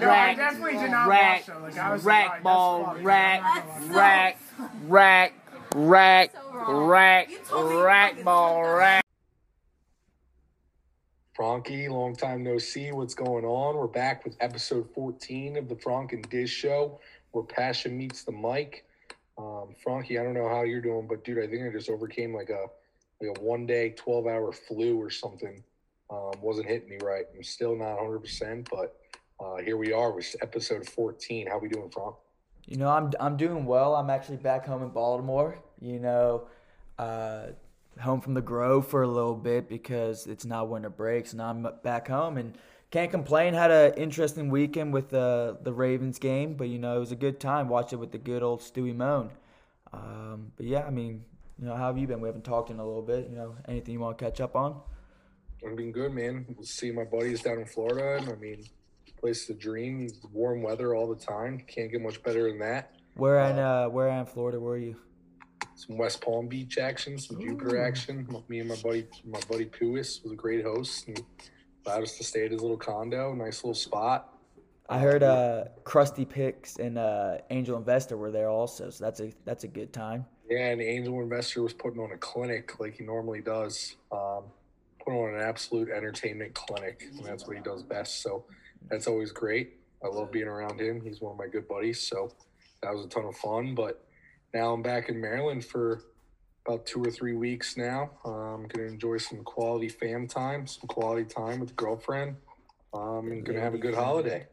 No, I definitely did not rack. Like, rack ball, rack, I'm not gonna lie. rack, rack, rack, rack, You told me rack ball, rack. Frankie, long time no see. What's going on? We're back with episode 14 of the Frank and Dizz Show, where passion meets the mic. Um, Frankie, I don't know how you're doing, but dude, I think I just overcame like a like a one day, 12 hour flu or something. Um, wasn't hitting me right. I'm still not 100, percent but uh, here we are with episode 14. How we doing, Frank? You know, I'm I'm doing well. I'm actually back home in Baltimore. You know, uh, home from the Grove for a little bit because it's not winter breaks, and I'm back home and can't complain. Had an interesting weekend with the the Ravens game, but you know, it was a good time. Watched it with the good old Stewie Moan. Um, but yeah, I mean, you know, how have you been? We haven't talked in a little bit. You know, anything you want to catch up on? I've been good, man. We'll See my buddies down in Florida, and I mean, place to dream. Warm weather all the time. Can't get much better than that. Where in uh, where in Florida were you? some West Palm Beach action, some Jupiter action. Me and my buddy, my buddy Puis was a great host and allowed us to stay at his little condo, nice little spot. I heard uh, Krusty Picks and uh, Angel Investor were there also, so that's a that's a good time. Yeah, and angel investor was putting on a clinic like he normally does. Um, put on an absolute entertainment clinic, and that's what he does best. So that's always great. I love being around him. He's one of my good buddies. So that was a ton of fun. But now I'm back in Maryland for about two or three weeks now. I'm gonna enjoy some quality fam time, some quality time with the girlfriend. Um, and gonna have a good holiday.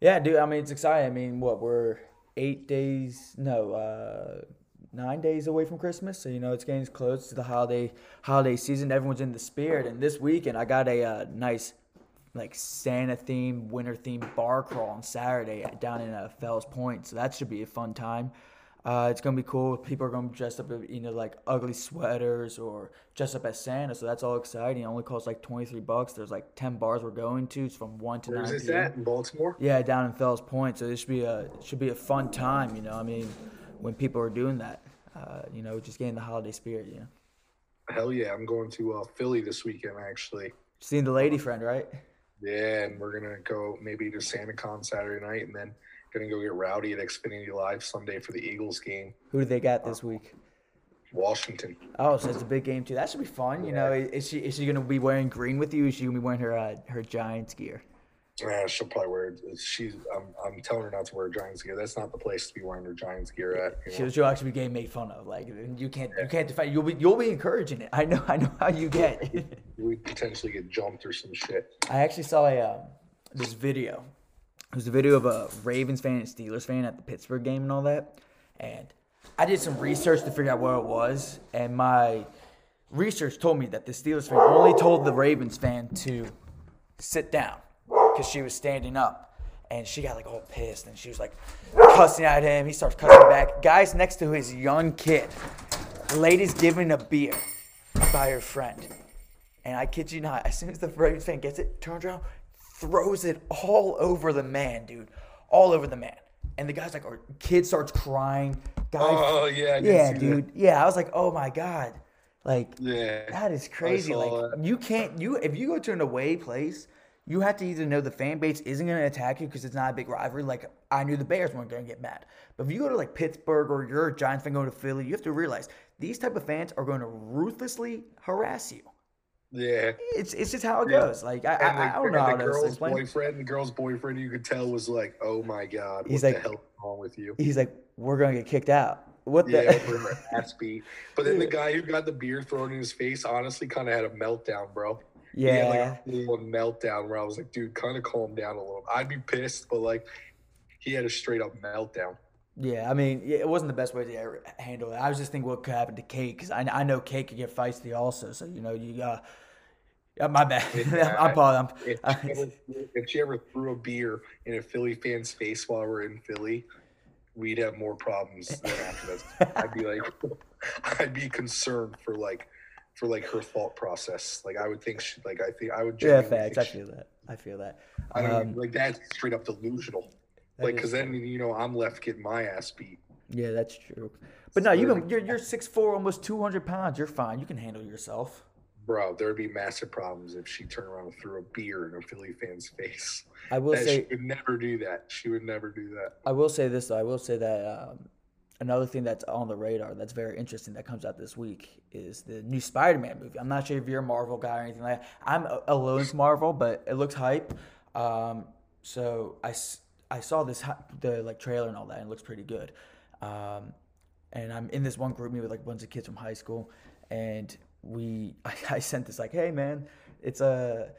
Yeah, dude. I mean, it's exciting. I mean, what we're eight days, no, uh, nine days away from Christmas. So you know, it's getting close to the holiday holiday season. Everyone's in the spirit. And this weekend, I got a uh, nice, like Santa themed, winter themed bar crawl on Saturday down in uh, Fells Point. So that should be a fun time. Uh, it's gonna be cool. People are gonna be dressed up, in, you know, like ugly sweaters or dressed up as Santa. So that's all exciting. It only costs like twenty three bucks. There's like ten bars we're going to. It's from one to Where's nine. this PM. at in Baltimore? Yeah, down in Fells Point. So this should be a should be a fun time. You know, I mean, when people are doing that, uh, you know, just getting the holiday spirit. You know, Hell yeah, I'm going to uh, Philly this weekend actually. seeing the lady friend, right? Yeah, and we're gonna go maybe to SantaCon Saturday night, and then gonna go get rowdy at Xfinity Live Sunday for the Eagles game. Who do they got this week? Washington. Oh, so it's a big game too. That should be fun. You know, is she is she gonna be wearing green with you? Is she gonna be wearing her uh, her Giants gear? Uh, she'll probably wear. She's. I'm. I'm telling her not to wear Giants gear. That's not the place to be wearing her Giants gear at. you know? She'll, she'll actually be getting made fun of. Like you can't you can't defend. You'll be you'll be encouraging it. I know I know how you get. We potentially get jumped or some shit. I actually saw a um, this video. It was a video of a Ravens fan and Steelers fan at the Pittsburgh game and all that. And I did some research to figure out where it was, and my research told me that the Steelers fan only told the Ravens fan to sit down because she was standing up. And she got like all pissed, and she was like cussing at him. He starts cussing back. Guys next to his young kid, lady's giving a beer by her friend. And I kid you not, as soon as the Ravens fan gets it, turns around, throws it all over the man, dude. All over the man. And the guy's like, or kid starts crying. Guy, Oh yeah. Yeah, see that. dude. Yeah, I was like, oh my God. Like, Yeah. that is crazy. Like, that. you can't, you, if you go to an away place, you have to either know the fan base isn't going to attack you because it's not a big rivalry. Like, I knew the Bears weren't going to get mad. But if you go to like Pittsburgh or you're a Giants fan going to Philly, you have to realize these type of fans are going to ruthlessly harass you. Yeah. It's it's just how it Yeah. goes. Like I, And I, don't know the how girl's boyfriend, the girl's boyfriend, you could tell was like, "Oh my god, He's what like- the hell is wrong with you?" He's like, we're gonna get kicked out. What the? Yeah, ass beat. But then the guy who got the beer thrown in his face honestly kind of had a meltdown, bro. Yeah, like a little meltdown where I was like, dude, kind of calm down a little. I'd be pissed, but like, he had a straight up meltdown. yeah. I mean, it wasn't the best way to handle it. I was just thinking what could happen to Kate because I, I know Kate could get feisty also. So you know, you uh, yeah, my bad. I'm probably If she, ever, if she ever threw a beer in a Philly fan's face while we're in Philly, we'd have more problems than after that. I'd be like, I'd be concerned for like, for like her thought process. Like I would think, she, like I think I would. yeah, facts. I think she- feel that. I feel that. I don't Um, like that's straight up delusional. Like, because then you know I'm left getting my ass beat. Yeah, that's true. But no, you can, you're you're six four, almost two hundred pounds. You're fine. You can handle yourself. bro, there'd be massive problems if she turned around and threw a beer in a Philly fan's face. I will That say she would never do that. She would never do that. I will say this though. I will say that um, another thing that's on the radar that's very interesting that comes out this week is the new Spider-Man movie. I'm not sure if you're a Marvel guy or anything like that. I'm a- alone to Marvel, but it looks hype. Um, so I saw this the like trailer and all that, and it looks pretty good. Um, and I'm in this one GroupMe with like a bunch of kids from high school, and we I, I sent this like, hey man, it's a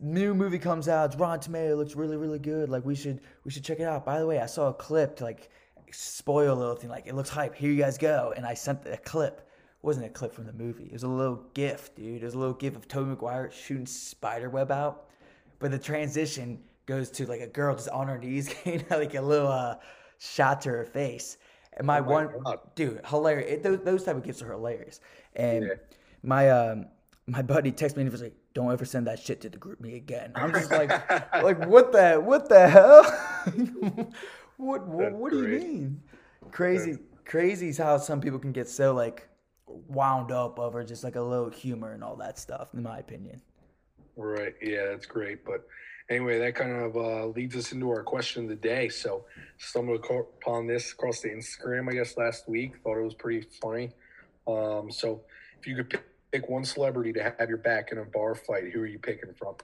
new movie comes out. It's Rotten Tomato. It looks really really good. Like we should we should check it out. By the way, I saw a clip like spoil a little thing. Like it looks hype. Here you guys go. And I sent a clip. It wasn't a clip from the movie. It was a little gif, dude. It was a little gif of Tobey Maguire shooting spider web out, but the transition goes to like a girl just on her knees getting like a little uh, shot to her face. And my, Oh my one God. dude, hilarious. It, those, those type of gifts are hilarious. And Yeah. my um my buddy texted me and he was like, "Don't ever send that shit to the GroupMe again." I'm just like, like what the what the hell? what what, what do you mean? Crazy crazy is how some people can get so like wound up over just like a little humor and all that stuff. In my opinion. Right. Yeah, that's great. But anyway, that kind of uh, leads us into our question of the day. So, stumbled upon this across the Instagram, I guess, last week. Thought it was pretty funny. Um, so, if you could pick, pick one celebrity to have your back in a bar fight, who are you picking from?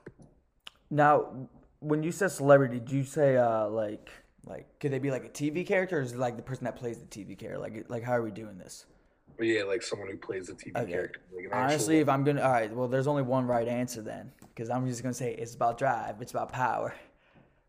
Now, when you said celebrity, did you say uh like like could they be like a TV character or is it like the person that plays the TV character? Like like how are we doing this? Well, yeah, like someone who plays the TV Okay. character. Like Honestly, actual- if I'm gonna, all right, well, there's only one right answer then, because I'm just gonna say it's about drive, it's about power,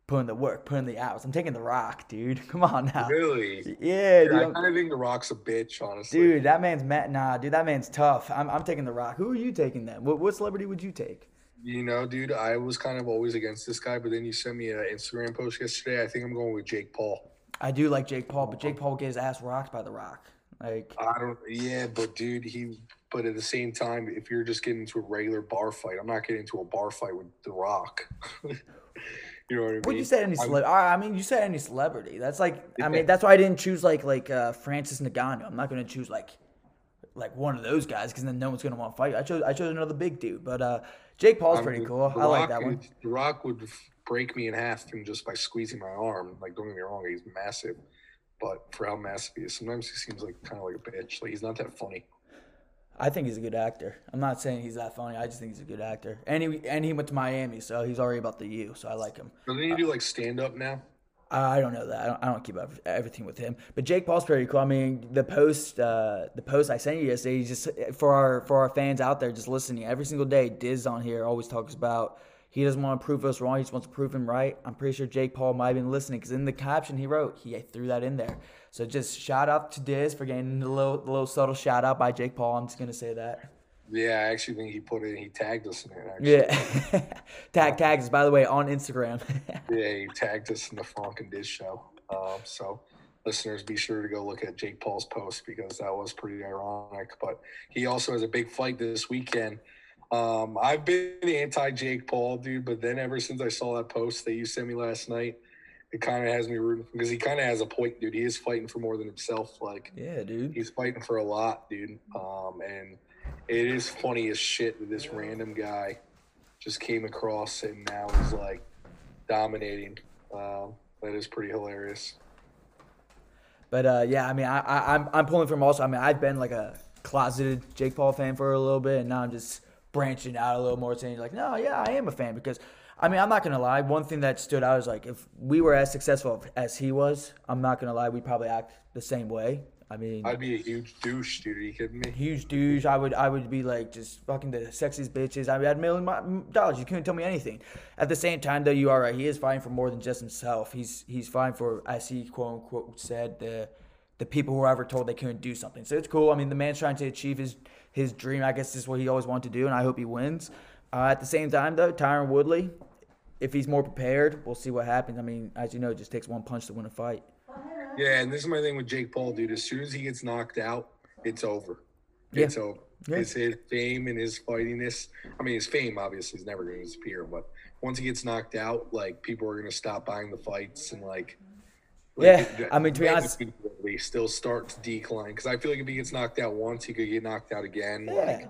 putting the work, putting the hours. I'm taking the Rock, dude. Come on now. really, Yeah, dude. I kind of think The Rock's a bitch, honestly. Dude, that man's mad. Nah, dude, that man's tough. I'm, I'm taking the Rock. Who are you taking then? What, what celebrity would you take? You know, dude, I was kind of always against this guy, but then you sent me an Instagram post yesterday. I think I'm going with Jake Paul. I do like Jake Paul, but Jake Paul gets ass rocked by the Rock. Like, I don't. Yeah, but dude, he. But at the same time, if you're just getting into a regular bar fight, I'm not getting into a bar fight with The Rock. you know what I mean? What you said any celebrity? I mean, you said any celebrity. That's like, I mean, that's why I didn't choose like like uh, Francis Ngannou. I'm not gonna choose like like one of those guys because then no one's gonna want to fight. I chose I chose another big dude, but uh, Jake Paul's I pretty cool. I like that one. The Rock would break me in half from just by squeezing my arm. Like, don't get me wrong, he's massive, but for how massive he is, sometimes he seems like kind of like a bitch. Like he's not that funny. I think he's a good actor. I'm not saying he's that funny. I just think he's a good actor. And he and he went to Miami, so he's already about the U. So I like him. Doesn't he do like stand up now? I don't know that. I don't, I don't keep up everything with him. But Jake Paul's pretty cool. I mean, the post, uh, the post I sent you yesterday, he's just for our for our fans out there just listening every single day. Dizz on here always talks about he doesn't want to prove us wrong. He just wants to prove him right. I'm pretty sure Jake Paul might have been listening because in the caption he wrote, he threw that in there. So just shout out to Dizz for getting a little little subtle shout out by Jake Paul. I'm just gonna say that. Yeah, I actually think he put it. He tagged us in it. Actually. Yeah. Tag tags by the way on Instagram. Yeah, he tagged us in the Frank and Dizz show. Um, so, listeners, be sure to go look at Jake Paul's post because that was pretty ironic. But he also has a big fight this weekend. Um, I've been the anti Jake Paul, dude, but then ever since I saw that post that you sent me last night, it kind of has me rooting because he kind of has a point, dude. He is fighting for more than himself. Like, yeah, dude. he's fighting for a lot, dude. Um, and it is funny as shit that this random guy just came across and now he's like dominating. Um, that is pretty hilarious. But uh, yeah, I mean, I, I I'm I'm pulling from also. I mean, I've been like a closeted Jake Paul fan for a little bit, and now I'm just branching out a little more, saying like, no, yeah, I am a fan because. I mean, I'm not gonna lie. One thing that stood out is like if we were as successful as he was, I'm not gonna lie, we'd probably act the same way. I mean, I'd be a huge douche, dude. Are you kidding me? huge douche. I would I would be like just fucking the sexiest bitches. I mean, I'd million dollars. You couldn't tell me anything. At the same time, though, you are right. He is fighting for more than just himself. He's he's fighting for, as he quote unquote said, the the people who were ever told they couldn't do something. So it's cool. I mean, the man's trying to achieve his his dream. I guess this is what he always wanted to do, and I hope he wins. Uh, at the same time, though, Tyron Woodley, if he's more prepared, we'll see what happens. I mean, as you know, it just takes one punch to win a fight. Yeah, and this is my thing with Jake Paul, dude. As soon as he gets knocked out, it's over. Yeah. It's over. Yeah. It's his fame and his fightiness. I mean, his fame obviously is never going to disappear, but once he gets knocked out, like people are going to stop buying the fights and like. Yeah, I mean, to be honest- still start to decline because I feel like if he gets knocked out once, he could get knocked out again. Yeah. Like,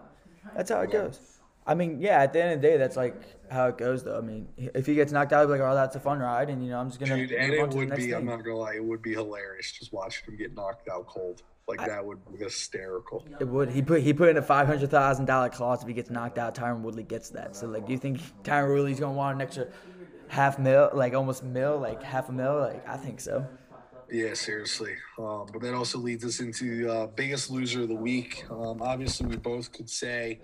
That's how it goes. I mean, yeah. At the end of the day, that's like how it goes, though. I mean, if he gets knocked out, I'd be like, "Oh, that's a fun ride," and you know, I'm just gonna. Dude, and it would be, I'm not gonna lie, it would be hilarious just watching him get knocked out cold. Like that would be hysterical. It would. He put he put in a five hundred thousand dollar clause if he gets knocked out. Tyron Woodley gets that. So like, do you think Tyron Woodley's gonna want an extra half mil, like almost mil, like half a mil? Like I think so. Yeah, seriously. Um, but that also leads us into uh, biggest loser of the week. Um, obviously, we both could say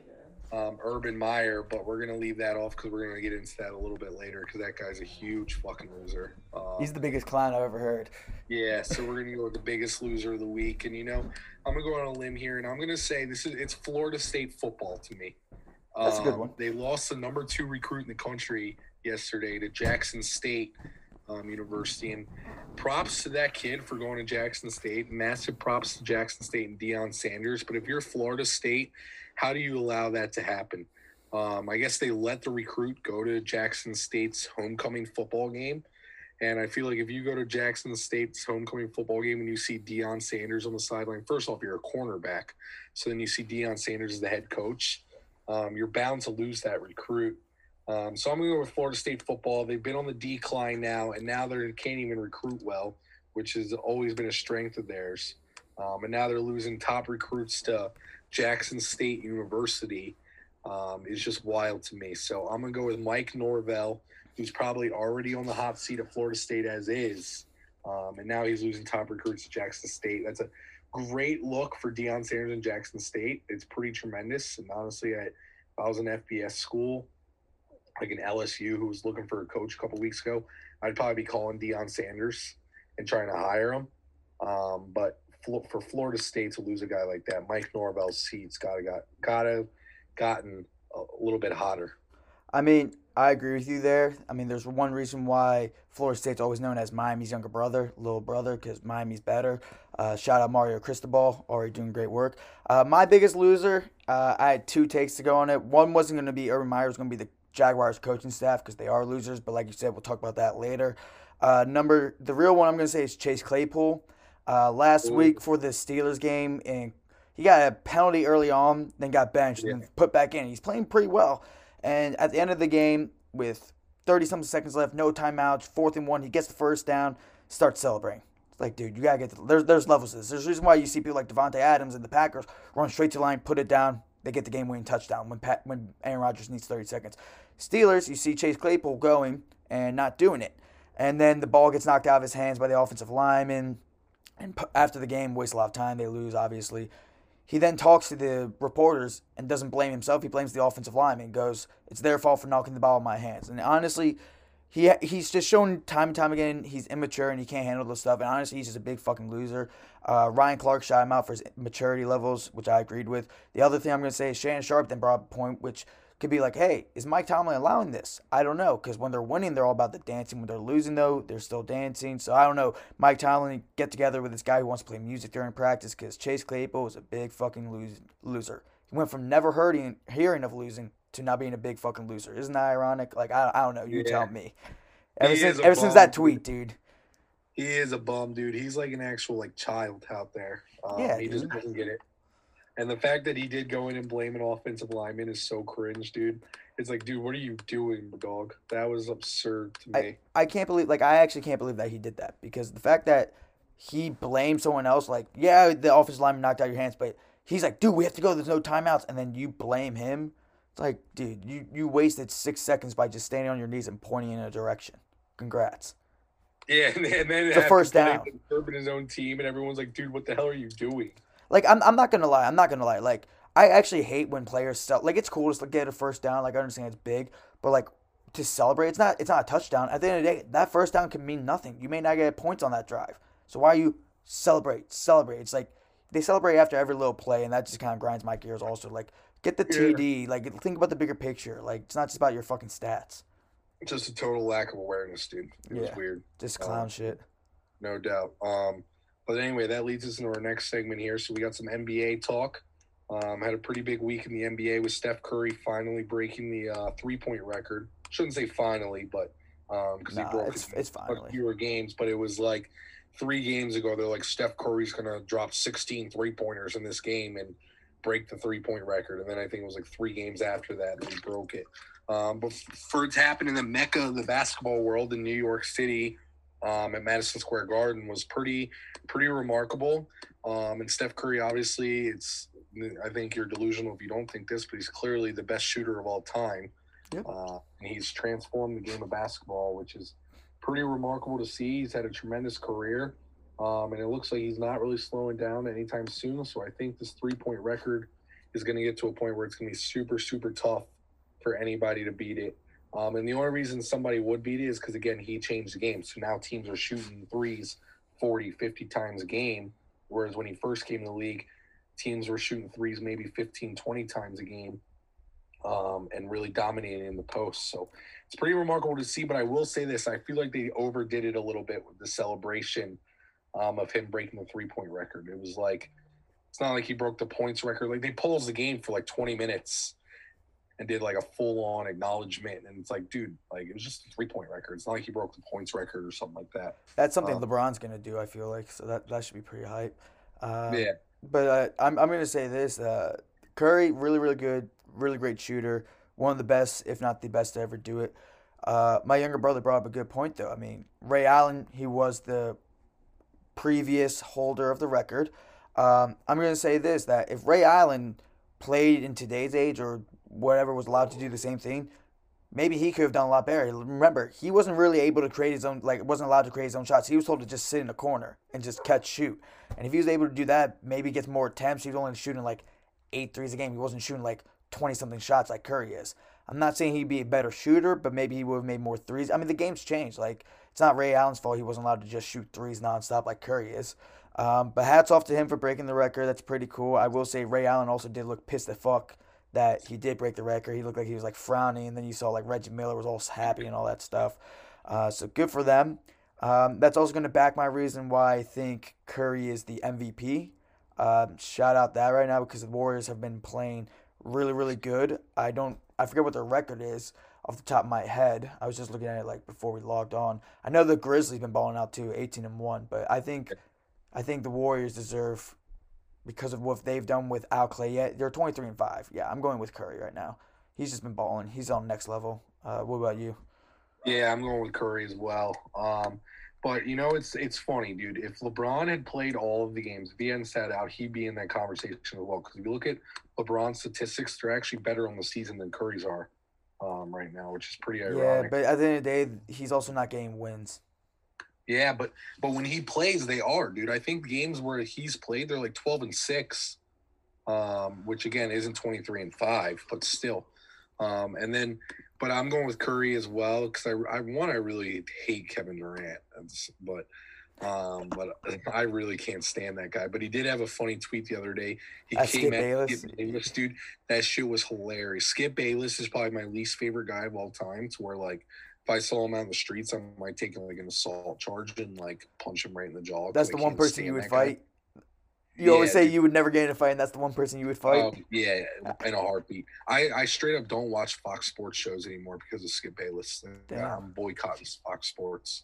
um, Urban Meyer, but we're gonna leave that off because we're gonna get into that a little bit later because that guy's a huge fucking loser. Um, He's the biggest clown I've ever heard. Yeah, so we're gonna go with the biggest loser of the week, and you know, I'm gonna go on a limb here, and I'm gonna say this is it's Florida State football to me. That's a good Um, one. They lost the number two recruit in the country yesterday to Jackson State um, University, and props to that kid for going to Jackson State. Massive props to Jackson State and Deion Sanders. But if you're Florida State, how do you allow that to happen? Um, I guess they let the recruit go to Jackson State's homecoming football game. And I feel like if you go to Jackson State's homecoming football game and you see Deion Sanders on the sideline, first off, you're a cornerback. So then you see Deion Sanders as the head coach. Um, you're bound to lose that recruit. Um, so I'm going to go with Florida State football. They've been on the decline now, and now they can't even recruit well, which has always been a strength of theirs. Um, and now they're losing top recruits to Jackson State University. Um, is just wild to me. So I'm going to go with Mike Norvell who's probably already on the hot seat at Florida State as is. Um, and now he's losing top recruits to Jackson State. That's a great look for Deion Sanders in Jackson State. It's pretty tremendous. And honestly, I, I was an FBS school, like an LSU who was looking for a coach a couple weeks ago, I'd probably be calling Deion Sanders and trying to hire him. Um, but for Florida State to lose a guy like that, Mike Norvell's seat's gotta got gotta gotten a little bit hotter. I mean, I agree with you there. I mean, there's one reason why Florida State's always known as Miami's younger brother, little brother, because Miami's better. Uh, shout out Mario Cristobal, already doing great work. Uh, my biggest loser, uh, I had two takes to go on it. One wasn't going to be Urban Meyer, was going to be the Jaguars coaching staff because they are losers. But like you said, we'll talk about that later. Uh, number the real one I'm going to say is Chase Claypool. Uh, last Ooh. week for the Steelers game, and he got a penalty early on, then got benched, and then put back in. He's playing pretty well. And at the end of the game, with 30 something seconds left, no timeouts, fourth and one, he gets the first down, starts celebrating. It's like, dude, you gotta get the, there's there's levels to this. There's a reason why you see people like Davante Adams and the Packers run straight to the line, put it down, they get the game winning touchdown when Pat, when Aaron Rodgers needs 30 seconds. Steelers, you see Chase Claypool going and not doing it, and then the ball gets knocked out of his hands by the offensive lineman. And after the game, wastes a lot of time. They lose, obviously. He then talks to the reporters and doesn't blame himself. He blames the offensive lineman. and Goes, "It's their fault for knocking the ball in my hands." And honestly, he he's just shown time and time again he's immature and he can't handle this stuff. And honestly, he's just a big fucking loser. Uh, Ryan Clark shot him out for his maturity levels, which I agreed with. The other thing I'm going to say is Shannon Sharpe then brought up a point which could be like, hey, is Mike Tomlin allowing this? I don't know, because when they're winning, they're all about the dancing. When they're losing, though, they're still dancing. So I don't know. Mike Tomlin get together with this guy who wants to play music during practice, because Chase Claypool was a big fucking lose, loser. He went from never hurting, hearing of losing to not being a big fucking loser. Isn't that ironic? Like I, I don't know. You Yeah. tell me. Ever He since is ever since that tweet, dude. He is a bum, dude. He's like an actual like child out there. Um, Yeah, he just dude. doesn't get it. And the fact that he did go in and blame an offensive lineman is so cringe, dude. It's like, dude, what are you doing, dog? That was absurd to me. I I can't believe like I actually can't believe that he did that because the fact that he blamed someone else like yeah the offensive lineman knocked out your hands but he's like dude we have to go there's no timeouts and then you blame him it's like dude you you wasted six seconds by just standing on your knees and pointing in a direction congrats yeah, and, and then after first down. Urban his own team, and everyone's like, dude, what the hell are you doing? Like I'm, I'm not gonna lie i'm not gonna lie like i actually hate when players sell like it's cool to get a first down like i understand it's big but like to celebrate it's not it's not a touchdown at the end of the day that first down can mean nothing you may not get points on that drive so why you celebrate celebrate it's like they celebrate after every little play and that just kind of grinds my gears also like get the td like think about the bigger picture like it's not just about your fucking stats Just a total lack of awareness, dude. It was Yeah. weird. just Oh. clown shit No doubt. Um, but anyway, that leads us into our next segment here. So we got some NBA talk. Um, had a pretty big week in the NBA with Steph Curry finally breaking the uh, three point record. Shouldn't say finally, but because nah, he broke it's, it it's finally fewer games. But it was like three games ago. They're like Steph Curry's gonna drop 16 three pointers in this game, and break the three point record, and then I think it was like three games after that that he broke it. Um, but for it to happen in the mecca of the basketball world in New York City, um, at Madison Square Garden was pretty pretty remarkable. Um, and Steph Curry, obviously, it's I think you're delusional if you don't think this, but he's clearly the best shooter of all time. Yep. Uh, and he's transformed the game of basketball, which is pretty remarkable to see. He's had a tremendous career, um, and it looks like he's not really slowing down anytime soon. So I think this three point record is going to get to a point where it's going to be super super tough for anybody to beat it. Um, and the only reason somebody would beat it is because, again, he changed the game. So now teams are shooting threes 40, 50 times a game. Whereas when he first came to the league, teams were shooting threes maybe 15, 20 times a game um, and really dominating in the post. So it's pretty remarkable to see. But I will say this I feel like they overdid it a little bit with the celebration um, of him breaking the three point record. It was like, it's not like he broke the points record. Like they paused the game for like 20 minutes and did like a full on acknowledgement. And it's like, dude, like it was just a three point record. It's not like he broke the points record or something like that. That's something Um, LeBron's gonna do. I feel like so that that should be pretty hype. Uh, yeah. But uh, I'm I'm gonna say this: uh, Curry, really really good, really great shooter, one of the best, if not the best, to ever do it. Uh, my younger brother brought up a good point though. I mean, Ray Allen, he was the previous holder of the record. Um, I'm gonna say this: that if Ray Allen played in today's age or whatever was allowed to do the same thing, maybe he could have done a lot better. Remember, he wasn't really able to create his own, like, wasn't allowed to create his own shots. He was told to just sit in a corner and just catch shoot. And if he was able to do that, maybe gets more attempts. He was only shooting like eight threes a game. He wasn't shooting like 20 something shots like Curry is. I'm not saying he'd be a better shooter, but maybe he would have made more threes. I mean, the game's changed. Like, it's not Ray Allen's fault he wasn't allowed to just shoot threes nonstop like Curry is. Um, but hats off to him for breaking the record. That's pretty cool. I will say Ray Allen also did look pissed the fuck that he did break the record. He looked like he was like frowning, and then you saw like Reggie Miller was all happy and all that stuff. Uh, so good for them. Um, that's also going to back my reason why I think Curry is the MVP. Um, shout out that right now because the Warriors have been playing really, really good. I don't, I forget what their record is off the top of my head. I was just looking at it like before we logged on. I know the Grizzlies been balling out too, 18 and one, but I think, I think the Warriors deserve because of what they've done with Al Klay. Yet they're 23 and five. Yeah, I'm going with Curry right now. He's just been balling. He's on next level. Uh, what about you? Yeah, I'm going with Curry as well. Um, but you know, it's it's funny, dude. If LeBron had played all of the games, if he hadn't sat out, he'd be in that conversation as well. Because if you look at LeBron's statistics, they're actually better on the season than Curry's are um, right now, which is pretty ironic. Yeah, but at the end of the day, he's also not getting wins. Yeah, but but when he plays, they are, dude. I think games where he's played, they're like twelve and six, um, which again isn't twenty three and five, but still. Um, and then, but I'm going with Curry as well because I, I one I really hate Kevin Durant, but um, but I really can't stand that guy. But he did have a funny tweet the other day. He That's came Skip at Bayless? Skip Bayless, dude. That shit was hilarious. Skip Bayless is probably my least favorite guy of all time. To where like if I saw him out in the streets, I might take him like an assault charge and like punch him right in the jaw. That's the one person you would that guy. fight. You always say dude. you would never get in a fight, and that's the one person you would fight. Oh yeah, in a heartbeat. I, I straight up don't watch Fox Sports shows anymore because of Skip Bayless. Damn. I'm boycotting Fox Sports.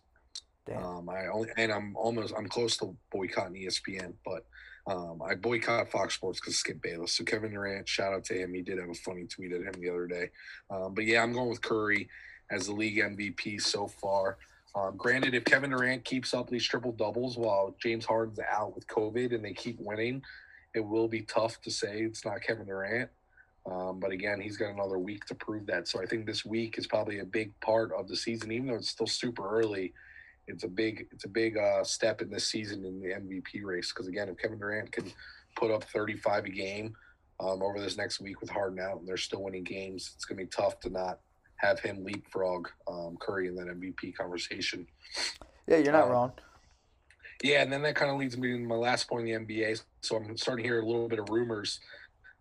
Damn. Um, I only and I'm almost I'm close to boycotting ESPN, but um, I boycott Fox Sports because Skip Bayless. So Kevin Durant, shout out to him. He did have a funny tweet at him the other day. Um, but yeah, I'm going with Curry as the league MVP so far. Um, granted, if Kevin Durant keeps up these triple doubles while James Harden's out with COVID and they keep winning, it will be tough to say it's not Kevin Durant. Um, but again, he's got another week to prove that. So I think this week is probably a big part of the season, even though it's still super early it's a big it's a big uh, step in this season in the MVP race because again, if Kevin Durant can put up 35 a game um, over this next week with Harden out and they're still winning games, it's gonna be tough to not have him leapfrog um, Curry in that MVP conversation. Yeah, you're not um, wrong. Yeah, and then that kind of leads me to my last point in the NBA. So I'm starting to hear a little bit of rumors.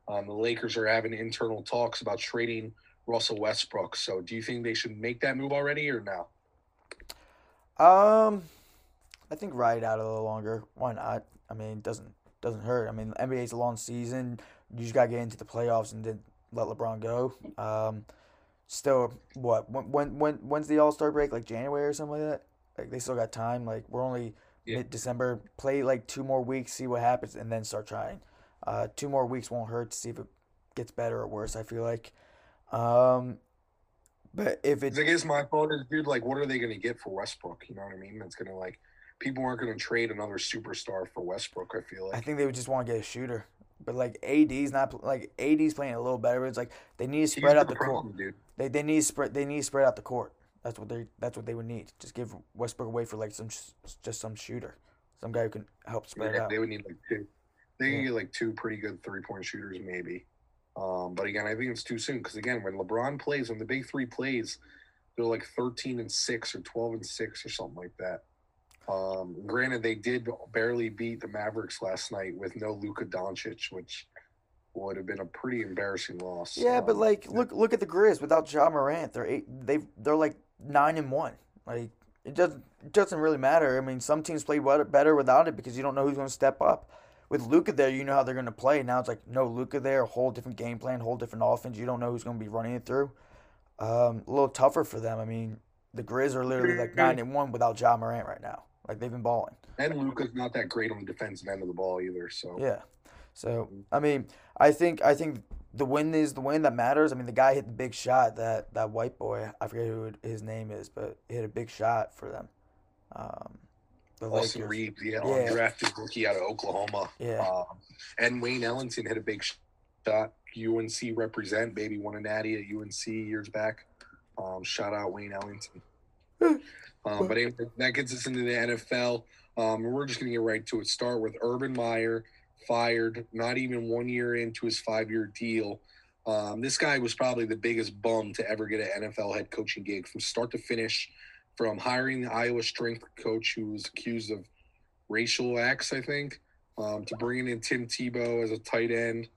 Um, the Lakers are having internal talks about trading Russell Westbrook. So do you think they should make that move already or no? Um, I think ride it out a little longer. Why not? I mean, it doesn't doesn't hurt. I mean, the NBA's a long season. You just gotta get into the playoffs and then let LeBron go. Um, still, what? When when when when's the All Star break? Like January or something like that? Like they still got time. Like we're only Yeah. mid December. Play like two more weeks, see what happens, and then start trying. Uh, two more weeks won't hurt to see if it gets better or worse. I feel like. Um, but if it, I guess my thought is, dude, like, what are they going to get for Westbrook? You know what I mean? That's going to like, people aren't going to trade another superstar for Westbrook. I feel like. I think they would just want to get a shooter. But like AD's not like AD's playing a little better. But it's like they need to spread out the problem, court. dude. They they need to spread they need to spread out the court. That's what they that's what they would need. Just give Westbrook away for like some just some shooter, some guy who can help spread Yeah, out. they would need like two. They can Yeah. get like two pretty good three point shooters, maybe. Um, but again, I think it's too soon because again, when LeBron plays, when the big three plays, they're like thirteen and six or twelve and six or something like that. Um, granted, they did barely beat the Mavericks last night with no Luka Doncic, which would have been a pretty embarrassing loss. Yeah, but Um, like look look at the Grizz without Ja Morant. They're eight. They they're like nine and one. Like it doesn't it doesn't really matter. I mean, some teams play better without it because you don't know who's going to step up. With Luka there, you know how they're going to play. Now it's like no Luka there, a whole different game plan, whole different offense. You don't know who's going to be running it through. Um, a little tougher for them. I mean, the Grizz are literally like nine and one without Ja Morant right now. Like they've been balling. and Luka's not that great on the defensive end of the ball either. So Yeah. So I mean, I think I think the win is the win that matters. I mean, the guy hit the big shot. That that white boy, I forget who it- his name is, but he hit a big shot for them. Um, the Austin Lakers. Reaves, yeah, Yeah. undrafted rookie out of Oklahoma. Yeah. Um, and Wayne Ellington hit a big shot. UNC represent, baby, won a natty at UNC years back. Um, shout out Wayne Ellington. um, but anyway, that gets us into the NFL. Um, we're just going to get right to it. Start with Urban Meyer, fired, not even one year into his five year deal. Um, this guy was probably the biggest bum to ever get an NFL head coaching gig from start to finish, from hiring the Iowa strength coach who was accused of racial acts, I think, um, to bringing in Tim Tebow as a tight end,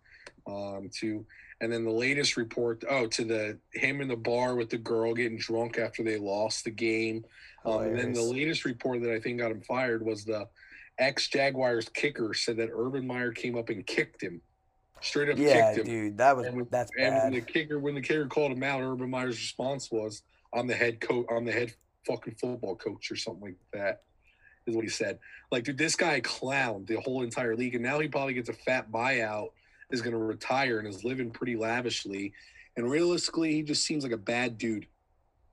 um, to and then the latest report, oh, to the him in the bar with the girl getting drunk after they lost the game. Um, and then the latest report that I think got him fired was the ex Jaguars kicker said that Urban Meyer came up and kicked him, straight up Yeah, kicked him. dude, that was And when- that's And when the kicker, when the kicker called him out, Urban Meyer's response was, "I'm the head coach. I'm the head fucking football coach, or something like that." Is what he said. Like, dude, this guy clowned the whole entire league, and now he probably gets a fat buyout. Is going to retire and is living pretty lavishly. And realistically, he just seems like a bad dude.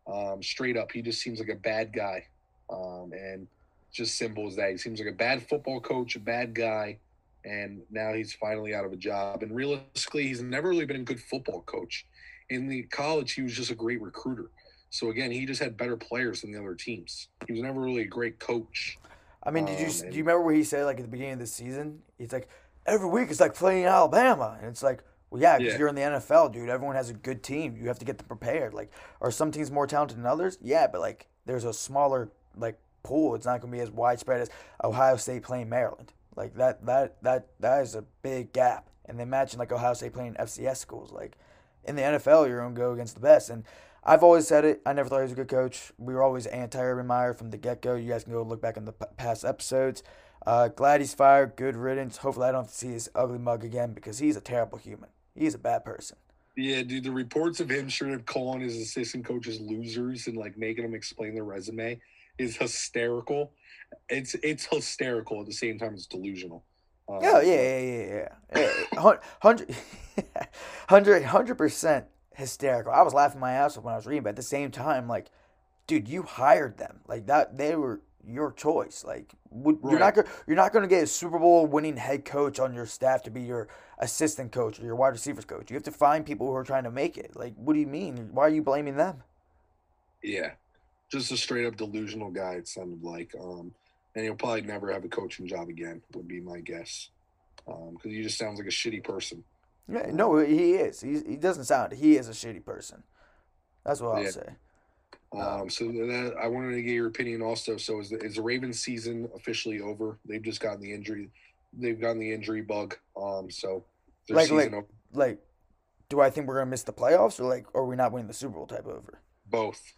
Um, straight up, he just seems like a bad guy. Um, and just simple as that. He seems like a bad football coach, a bad guy and now he's finally out of a job. And realistically, he's never really been a good football coach. In the college, he was just a great recruiter. So again, he just had better players than the other teams. He was never really a great coach. I mean, did you um, do you remember what he said like at the beginning of the season? He's like, every week it's like playing Alabama, and it's like, well, yeah, because Yeah. you're in the NFL, dude. Everyone has a good team. You have to get them prepared. Like, are some teams more talented than others? Yeah, but like, there's a smaller like pool. It's not going to be as widespread as Ohio State playing Maryland. Like that, that, that, that is a big gap. And then imagine like Ohio State playing FCS schools. Like in the NFL, you're going to go against the best. And I've always said it. I never thought he was a good coach. We were always anti Urban Meyer from the get go. You guys can go look back in the past episodes. Uh, glad he's fired. Good riddance. Hopefully, I don't have to see his ugly mug again because he's a terrible human. He's a bad person. Yeah, dude, the reports of him straight up calling his assistant coaches losers and like making them explain their resume is hysterical. It's it's hysterical at the same time it's delusional. Um, Yeah, yeah, yeah, yeah, yeah. Hun- Hundred, hundred, hundred percent hysterical. I was laughing my ass off when I was reading, but at the same time, like, dude, you hired them. Like that, they were your choice. Like, would, you're not Right. you're not gonna get a Super Bowl winning head coach on your staff to be your assistant coach or your wide receivers coach. You have to find people who are trying to make it. Like, what do you mean? Why are you blaming them? Yeah, just a straight up delusional guy. It sounded like, um, and he'll probably never have a coaching job again. Would be my guess, because he just sounds like a shitty person. Yeah, no, he is. He he doesn't sound. He is a shitty person. That's what I'll Yeah. say. Um, so that I wanted to get your opinion also. So is the, is the Ravens season officially over? They've just gotten the injury. They've gotten the injury bug. Um, so their Like- season like- over. Like, do I think we're gonna miss the playoffs or like, are we not winning the Super Bowl type over? both.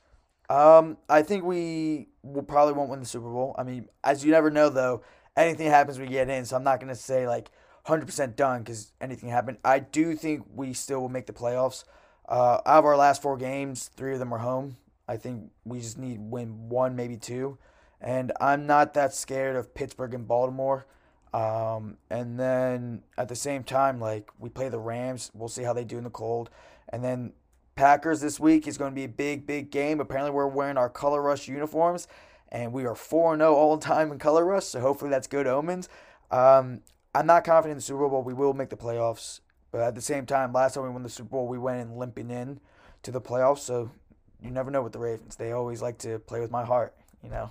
Um, I think we will probably won't win the Super Bowl. I mean, as you never know though, anything happens we get in, so I'm not gonna say like 100% done because anything happened. I do think we still will make the playoffs. Uh, out of our last four games, three of them are home. I think we just need win one, maybe two, and I'm not that scared of Pittsburgh and Baltimore. Um, and then at the same time, like we play the Rams. We'll see how they do in the cold. And then Packers this week is going to be a big, big game. Apparently, we're wearing our Color Rush uniforms, and we are 4 0 all time in Color Rush. So hopefully that's good omens. Um, I'm not confident in the Super Bowl. We will make the playoffs. But at the same time, last time we won the Super Bowl, we went in limping in to the playoffs. So you never know with the Ravens. They always like to play with my heart, you know.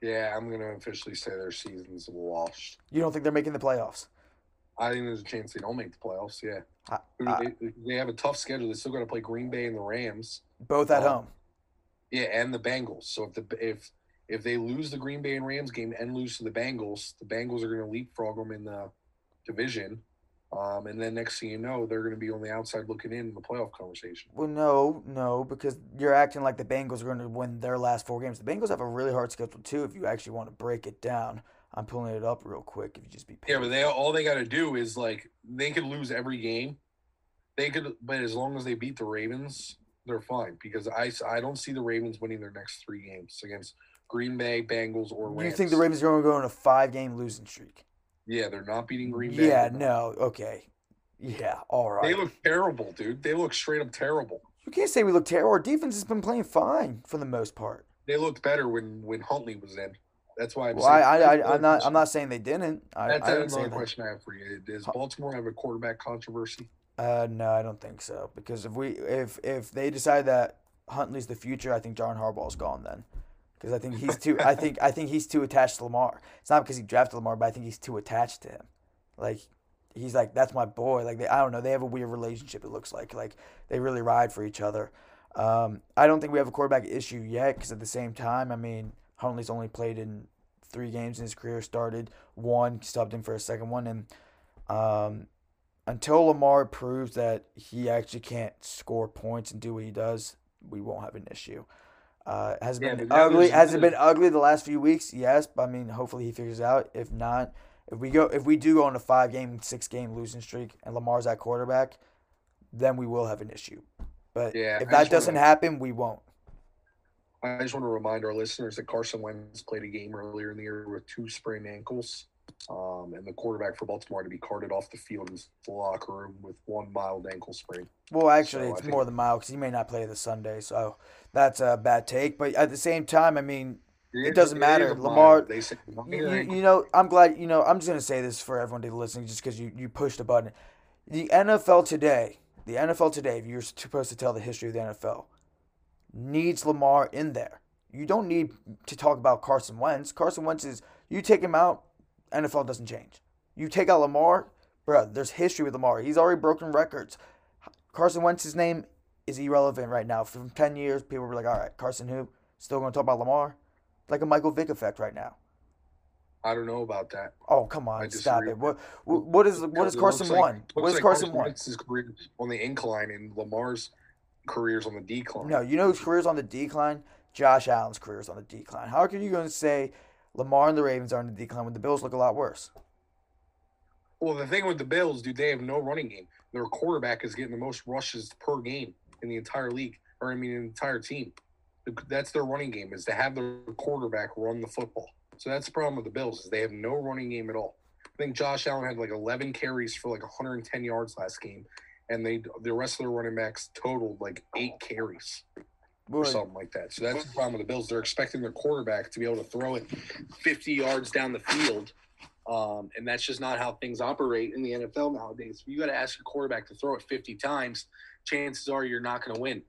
Yeah, I'm gonna officially say their season's washed. You don't think they're making the playoffs? I think there's a chance they don't make the playoffs. Yeah, I- they, they have a tough schedule. They still got to play Green Bay and the Rams. both at Um, home. Yeah, and the Bengals. So if the if if they lose the Green Bay and Rams game and lose to the Bengals, the Bengals are going to leapfrog them in the division. Um, and then next thing you know, they're going to be on the outside looking in in the playoff conversation. Well, no, no, because you're acting like the Bengals are going to win their last four games. The Bengals have a really hard schedule too. If you actually want to break it down, I'm pulling it up real quick. If you just be Yeah, but they all they got to do is like they could lose every game. They could, but as long as they beat the Ravens, they're fine. Because I I don't see the Ravens winning their next three games against Green Bay, Bengals, or Rams. you think the Ravens are going to go on a five game losing streak? Yeah, they're not beating Green Bay. Yeah, no, okay, yeah, all right. They look terrible, dude. They look straight up terrible. you can't say we look terrible. Our defense has been playing fine for the most part. They looked better when when Huntley was in. That's why I'm Well, I, saying. I, I, I'm not, I'm not saying they didn't. I, That's I didn't another that. question I have for you. Does Baltimore have a quarterback controversy? Uh, no, I don't think so. Because if we, if, if they decide that Huntley's the future, I think John Harbaugh's gone then. Because I think he's too, I think, I think he's too attached to Lamar. It's not because he drafted Lamar, but I think he's too attached to him. Like, he's like, that's my boy. Like, they, I don't know, they have a weird relationship. It looks like, like they really ride for each other. Um, I don't think we have a quarterback issue yet. Because at the same time, I mean, Huntley's only played in three games in his career. Started one, subbed in for a second one, and um, until Lamar proves that he actually can't score points and do what he does, we won't have an issue. Uh, has Yeah, been ugly? there's- Has it been ugly the last few weeks? Yes, but I mean, hopefully he figures it out. If not, if we go, if we do go on a five game, six game losing streak, and Lamar's at quarterback, then we will have an issue. But Yeah, if that doesn't happen, we won't. I just want to remind our listeners that Carson Wentz played a game earlier in the year with two sprained ankles, um, and the quarterback for Baltimore had to be carted off the field in the locker room with one mild ankle sprain. Well, actually, So it's more than mild because he may not play this Sunday, so that's a bad take. But at the same time, I mean, It doesn't matter. Lamar- say You, you, know, I'm glad. You know, I'm just gonna say this for everyone to listen, just because you you pushed a button. The NFL today, the NFL today, if you're supposed to tell the history of the NFL, needs Lamar in there. You don't need to talk about Carson Wentz. Carson Wentz is you take him out, NFL doesn't change. You take out Lamar, bro. There's history with Lamar. He's already broken records. Carson Wentz's name is irrelevant right now. For ten years, people were like, "All right, Carson who?" Still gonna talk about Lamar, like a Michael Vick effect right now. I don't know about that. Oh come on, stop it! What what is what is Carson like- won? What is like Carson won? Wentz's career on the incline and Lamar's career's on the decline. No, you know whose career's on the decline? Josh Allen's career's on the decline. How are you going to say Lamar and the Ravens are on the decline when the Bills look a lot worse? Well, the thing with the Bills, dude, they have no running game. Their quarterback is getting the most rushes per game in the entire league, or I mean, the entire team. That's their running game is to have their quarterback run the football. So that's the problem with the Bills is they have no running game at all. I think Josh Allen had like 11 carries for like 110 yards last game, and they the rest of their running backs totaled like eight carries or something like that. So that's the problem with the Bills. They're expecting their quarterback to be able to throw it 50 yards down the field. Um, and that's just not how things operate in the NFL nowadays. You got to ask your quarterback to throw it 50 times. Chances are you're not going to win.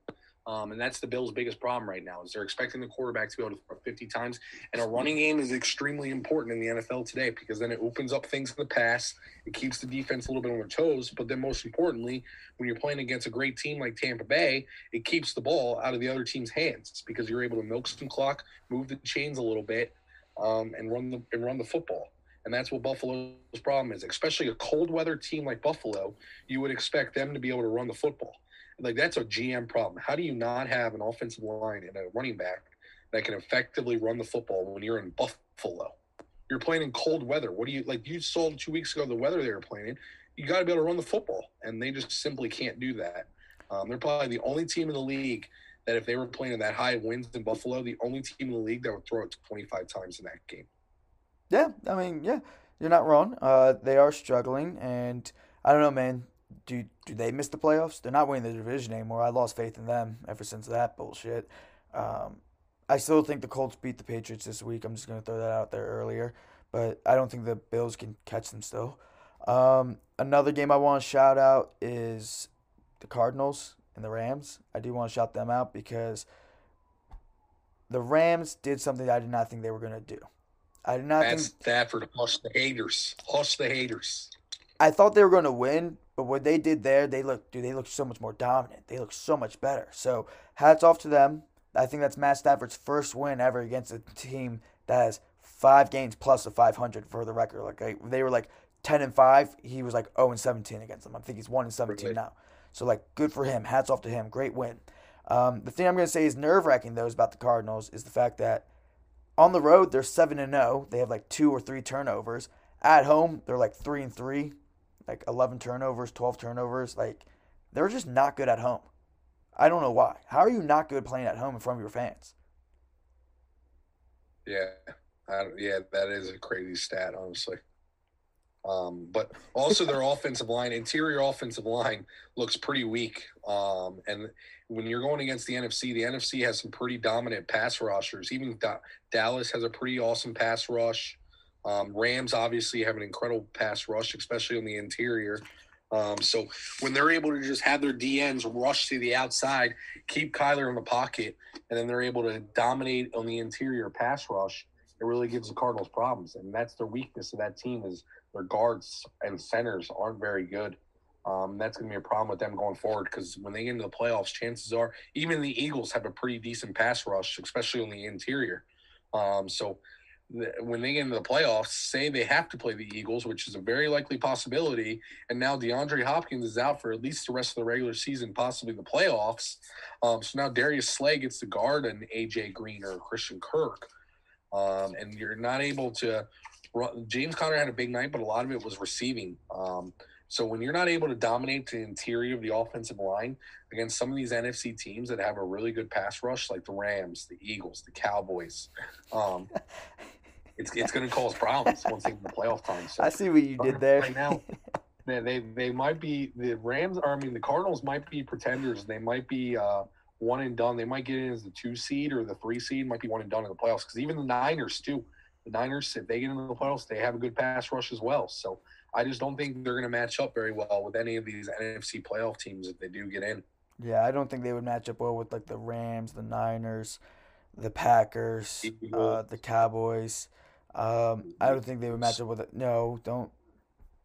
Um, and that's the Bills' biggest problem right now is they're expecting the quarterback to be able to throw 50 times. And a running game is extremely important in the NFL today because then it opens up things in the pass. It keeps the defense a little bit on their toes. But then most importantly, when you're playing against a great team like Tampa Bay, it keeps the ball out of the other team's hands because you're able to milk some clock, move the chains a little bit, um, and run the and run the football. And that's what Buffalo's problem is. Especially a cold weather team like Buffalo, you would expect them to be able to run the football. Like that's a GM problem. How do you not have an offensive line and a running back that can effectively run the football when you're in Buffalo? You're playing in cold weather. What do you like? You saw two weeks ago the weather they were playing in. You got to be able to run the football, and they just simply can't do that. Um, they're probably the only team in the league that if they were playing in that high winds in Buffalo, the only team in the league that would throw it 25 times in that game. yeah, I mean, yeah. you're not wrong. Uh, they are struggling, and I don't know, man. Do do they miss the playoffs? They're not winning the division anymore. I lost faith in them ever since that bullshit. Um, I still think the Colts beat the Patriots this week. I'm just gonna throw that out there earlier, but I don't think the Bills can catch them still. Um, another game I want to shout out is the Cardinals and the Rams. I do want to shout them out because the Rams did something I did not think they were gonna do. I did not That's think Stafford. Hush the haters. Hush the haters. I thought they were going to win, but what they did there, they look, dude, they look so much more dominant. They look so much better. So hats off to them. I think that's Matt Stafford's first win ever against a team that has five games plus a 500 for the record. Like they, were like 10 and five. He was like 0 and 17 against them. I think he's one and 17 Really? now. So like good for him. Hats off to him. Great win. Um, the thing I'm going to say is nerve wracking though is about the Cardinals is the fact that on the road they're seven and zero. They have like two or three turnovers. At home they're like three and three, like eleven turnovers, twelve turnovers. Like they're just not good at home. I don't know why. How are you not good playing at home in front of your fans? Yeah, I, yeah, that is a crazy stat, honestly. Um, but also their offensive line, interior offensive line, looks pretty weak. Um, and when you're going against the NFC, the NFC has some pretty dominant pass rushers. Even Da- Dallas has a pretty awesome pass rush. Um, Rams obviously have an incredible pass rush, especially on the interior. Um, so when they're able to just have their DNs rush to the outside, keep Kyler in the pocket, and then they're able to dominate on the interior pass rush, it really gives the Cardinals problems. And that's their weakness of that team is their guards and centers aren't very good. Um, that's going to be a problem with them going forward because when they get into the playoffs, chances are even the Eagles have a pretty decent pass rush, especially on the interior. Um, so when they get into the playoffs, say they have to play the Eagles, which is a very likely possibility, and now DeAndre Hopkins is out for at least the rest of the regular season, possibly the playoffs. Um, so now Darius Slay gets to guard an AJ Green or Christian Kirk, um, and you're not able to. James Conner had a big night, but a lot of it was receiving. Um, so when you're not able to dominate the interior of the offensive line against some of these NFC teams that have a really good pass rush, like the Rams, the Eagles, the Cowboys, um, it's it's going to cause problems once they get the playoff time. So I see what you did there. Right now, they, they they might be the Rams. Or I mean, the Cardinals might be pretenders. They might be uh, one and done. They might get in as the two seed or the three seed. Might be one and done in the playoffs. Because even the Niners too. The Niners, if they get into the playoffs, they have a good pass rush as well. So I just don't think they're going to match up very well with any of these NFC playoff teams if they do get in. Yeah, I don't think they would match up well with like the Rams, the Niners, the Packers, uh, the Cowboys. Um, I don't think they would match up with it. No, don't,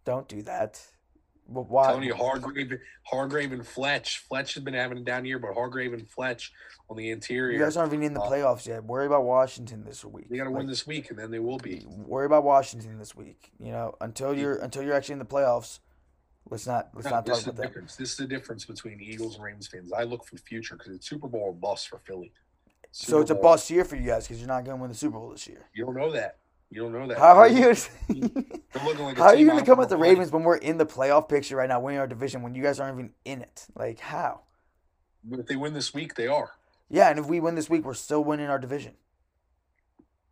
don't do that. Well, why? Tony Hargrave, Hargrave and Fletch. Fletch has been having a down year, but Hargrave and Fletch on the interior. You guys aren't even in the Uh, playoffs yet. Worry about Washington this week. they got to Like, win this week, and then they will be. Worry about Washington this week. You know, until you're until you're actually in the playoffs. Let's not let's No, not talk about that. difference. This is the difference between Eagles and Rams fans. I look for the future because it's Super Bowl or bust for Philly. So Super it's a bust year for you guys because you're not going to win the Super Bowl this year. You don't know that. You don't know that. How are you? Like How are you going to come at the fight. Ravens when we're in the playoff picture right now, winning our division when you guys aren't even in it? Like how? But if they win this week, they are. Yeah, and if we win this week, we're still winning our division.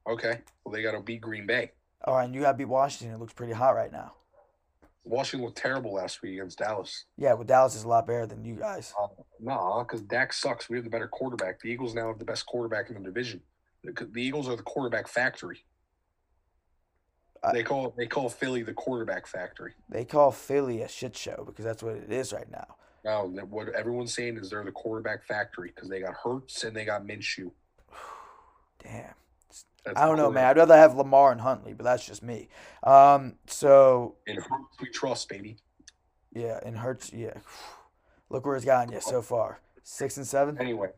Okay. Well, they got to beat Green Bay. All right, and you got to beat Washington. It looks pretty hot right now. Washington looked terrible last week against Dallas. Yeah, well, Dallas is a lot better than you guys. Uh, nah, because Dak sucks. We have the better quarterback. The Eagles now have the best quarterback in the division. The, the Eagles are the quarterback factory. They call they call Philly the quarterback factory. They call Philly a shit show because that's what it is right now. Now, what everyone's saying is they're the quarterback factory because they got Hurts and they got Minshew. Damn. That's I don't know, man. I'd rather have Lamar and Huntley, but that's just me. Um, so And Hurts we trust, baby. yeah, and Hurts, yeah. Look where it's gotten you so far. Six and seven. Anyway,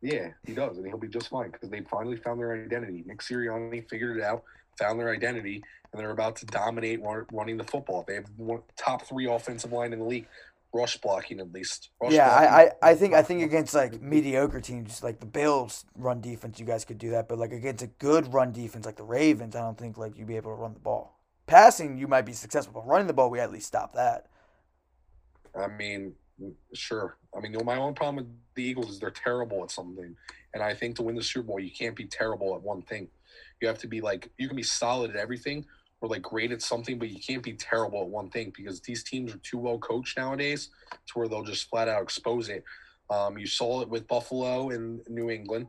yeah, he does, and he'll be just fine because they finally found their identity. Nick Sirianni figured it out, found their identity, and they're about to dominate run, running the football. They have one, top three offensive line in the league, rush blocking at least. Rush Yeah. I, I, I think I think against like mediocre teams like the Bills run defense, you guys could do that. But like against a good run defense like the Ravens, I don't think like you'd be able to run the ball. Passing, you might be successful, but running the ball, we at least stop that. I mean, sure. I mean, my only problem with the Eagles is they're terrible at something, and I think to win the Super Bowl, you can't be terrible at one thing. You have to be like you can be solid at everything, or like great at something, but you can't be terrible at one thing because these teams are too well coached nowadays to where they'll just flat out expose it. Um, you saw it with Buffalo and New England.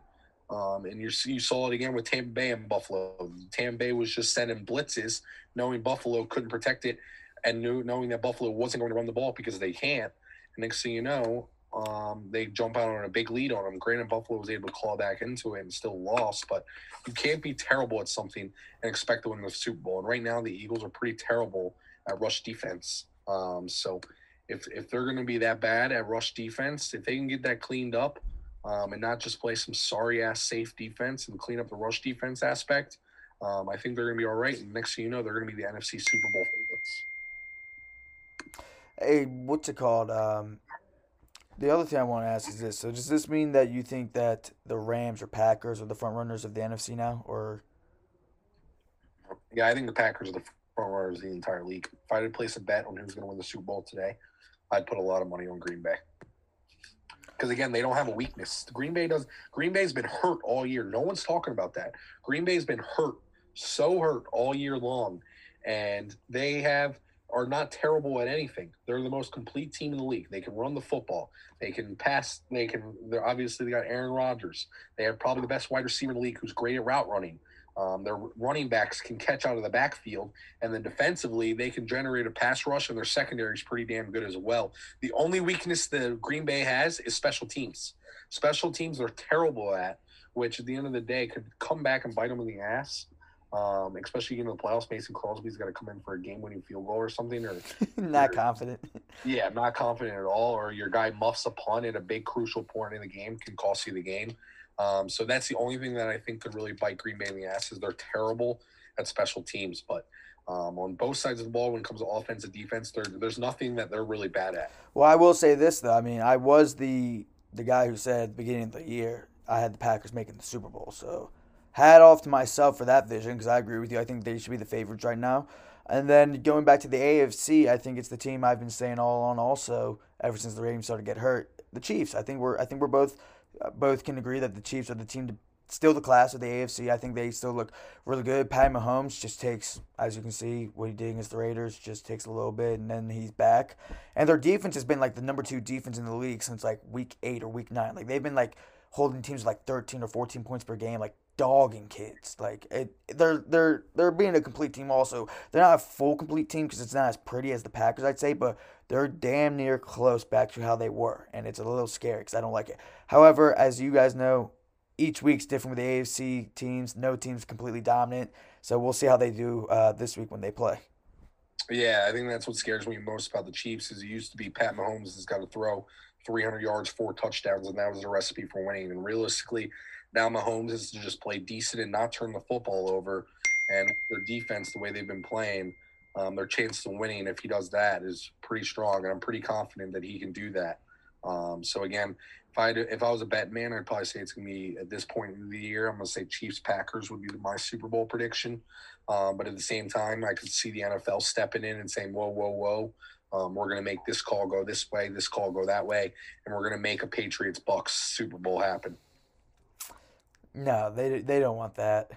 Um, and you you saw it again with Tampa Bay and Buffalo. Tampa Bay was just sending blitzes, knowing Buffalo couldn't protect it, and knew, knowing that Buffalo wasn't going to run the ball because they can't. And next thing you know, um, they jump out on a big lead on them. Granted, Buffalo was able to claw back into it and still lost, but you can't be terrible at something and expect to win the Super Bowl. And right now, the Eagles are pretty terrible at rush defense. Um, so if if they're going to be that bad at rush defense, if they can get that cleaned up um, and not just play some sorry ass safe defense and clean up the rush defense aspect, um, I think they're going to be all right. And next thing you know, they're going to be the NFC Super Bowl favorites. Hey, what's it called? Um, the other thing I want to ask is this: So, does this mean that you think that the Rams or Packers are the front runners of the NFC now, or Yeah, I think the Packers are the front runners of the entire league. If I had to place a bet on who's going to win the Super Bowl today, I'd put a lot of money on Green Bay. Because again, they don't have a weakness. Green Bay does. Green Bay's been hurt all year. No one's talking about that. Green Bay's been hurt, so hurt all year long, and they have are not terrible at anything. They're the most complete team in the league. They can run the football. They can pass. They can. They're obviously they got Aaron Rodgers. They have probably the best wide receiver in the league, who's great at route running. Um, their running backs can catch out of the backfield, and then defensively they can generate a pass rush, and their secondary is pretty damn good as well. The only weakness the Green Bay has is special teams. Special teams they're terrible at, which at the end of the day could come back and bite them in the ass. Um, especially in the playoffs, Mason Crosby's got to come in for a game-winning field goal or something, or not confident? yeah, not confident at all, or your guy muffs a punt at a big crucial point in the game can cost you the game. Um, so that's the only thing that I think could really bite Green Bay in the ass is they're terrible at special teams. But um, on both sides of the ball, when it comes to offense and defense, there's nothing that they're really bad at. Well, I will say this though. I mean, I was the the guy who said at the beginning of the year I had the Packers making the Super Bowl. So hat off to myself for that vision because I agree with you. I think they should be the favorites right now. And then going back to the AFC, I think it's the team I've been saying all along. Also, ever since the Ravens started to get hurt, the Chiefs. I think we're I think we're both uh, both can agree that the Chiefs are the team to still the class of the AFC. I think they still look really good. Pat Mahomes just takes, as you can see, what he did against the Raiders just takes a little bit, and then he's back. And their defense has been like the number two defense in the league since like week eight or week nine. Like they've been like holding teams like 13 or 14 points per game, like dogging kids. Like it, they're they're they're being a complete team. Also, they're not a full complete team because it's not as pretty as the Packers, I'd say, but they're damn near close back to how they were, and it's a little scary because I don't like it. However, as you guys know, each week's different with the AFC teams. No team's completely dominant, so we'll see how they do uh, this week when they play. Yeah, I think that's what scares me most about the Chiefs. Is it used to be Pat Mahomes has got to throw 300 yards, four touchdowns, and that was the recipe for winning. And realistically, now Mahomes is to just play decent and not turn the football over. And their defense, the way they've been playing, um, their chance of winning, if he does that, is pretty strong. And I'm pretty confident that he can do that. Um, so again, if I if I was a bet man, I'd probably say it's gonna be at this point in the year. I'm gonna say Chiefs Packers would be my Super Bowl prediction. Um, but at the same time, I could see the NFL stepping in and saying, "Whoa, whoa, whoa." Um, we're going to make this call go this way, this call go that way, and we're going to make a Patriots Bucks Super Bowl happen. No, they they don't want that.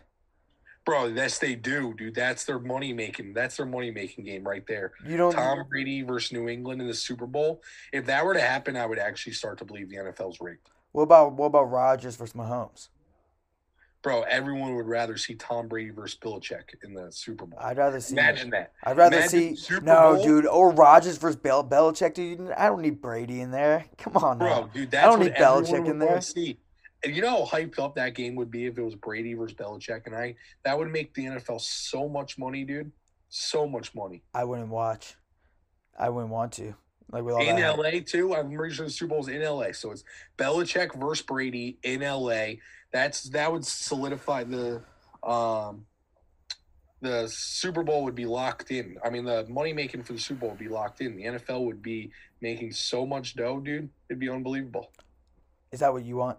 Bro, yes, they do, dude. That's their money making. That's their money making game right there. You don't. Tom Brady versus New England in the Super Bowl. If that were to happen, I would actually start to believe the NFL's rigged. What about what about Rodgers versus Mahomes? Bro, everyone would rather see Tom Brady versus Belichick in the Super Bowl. I'd rather see. Imagine that. I'd rather Imagine see. Super no, Bowl. dude. Or Rodgers versus Bel- Belichick, dude. I don't need Brady in there. Come on, now. Bro, dude, that's I don't need Belichick in there. See. You know how hyped up that game would be if it was Brady versus Belichick, and I that would make the NFL so much money, dude. So much money I wouldn't watch. I wouldn't want to. Like with all in that. LA too. I'm pretty sure the Super Bowl's in LA, so it's Belichick versus Brady in LA. That's that would solidify the um the Super Bowl would be locked in. I mean, the money making for the Super Bowl would be locked in. The NFL would be making so much dough, dude. It'd be unbelievable. Is that what you want?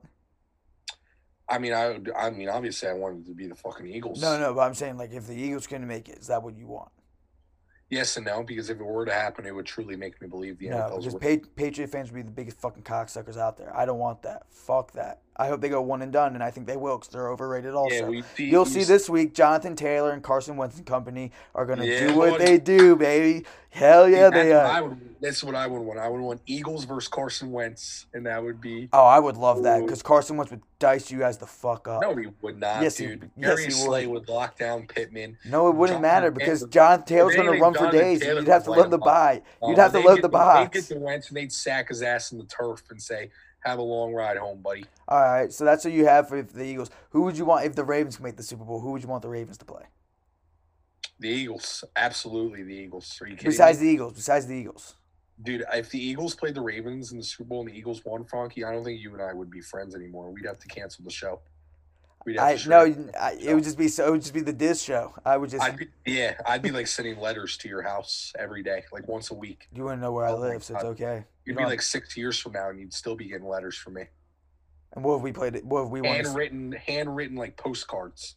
I mean, I would- I mean, obviously, I wanted to be the fucking Eagles. No, no. But I'm saying like if the Eagles couldn't make it, is that what you want? Yes and no, because if it were to happen, it would truly make me believe the No, NFL's because Patriot fans would be the biggest fucking cocksuckers out there. I don't want that. Fuck that. I hope they go one and done, and I think they will because they're overrated. Also, Yeah, we you'll we see this week Jonathan Taylor and Carson Wentz and company are gonna Yeah, do what they do, baby. Hell yeah, they what I are. would, that's what I would want. I would want Eagles versus Carson Wentz, and that would be. Oh, I would love that because Carson Wentz would dice you guys the fuck up. No, he would not, Yes, he- dude. yes, Darius he would. Slay would lock down Pittman. No, it wouldn't Jonathan matter because Jonathan Taylor's gonna run for days. Taylor You'd have to would light the him up. buy. Uh, You'd have to load the They'd box. get the Wentz and they'd sack his ass in the turf and say, "Have a long ride home, buddy." All right, so that's what you have for the Eagles. Who would you want if the Ravens can make the Super Bowl? Who would you want the Ravens to play The Eagles, absolutely the Eagles. Are you kidding besides me? the Eagles? Besides the Eagles, Dude, if the Eagles played the Ravens in the Super Bowl and the Eagles won, Frankie, I don't think you and I would be friends anymore. We'd have to cancel the show. I no, it I, it would just be so. It would just be the Dizz show. I would just. I'd be, yeah, I'd be like sending letters to your house every day, like once a week. you wouldn't know where I Oh my live, so it's okay. You You'd be don't- like six years from now, and you'd still be getting letters from me, and what have we played it? What have we won? handwritten, handwritten like postcards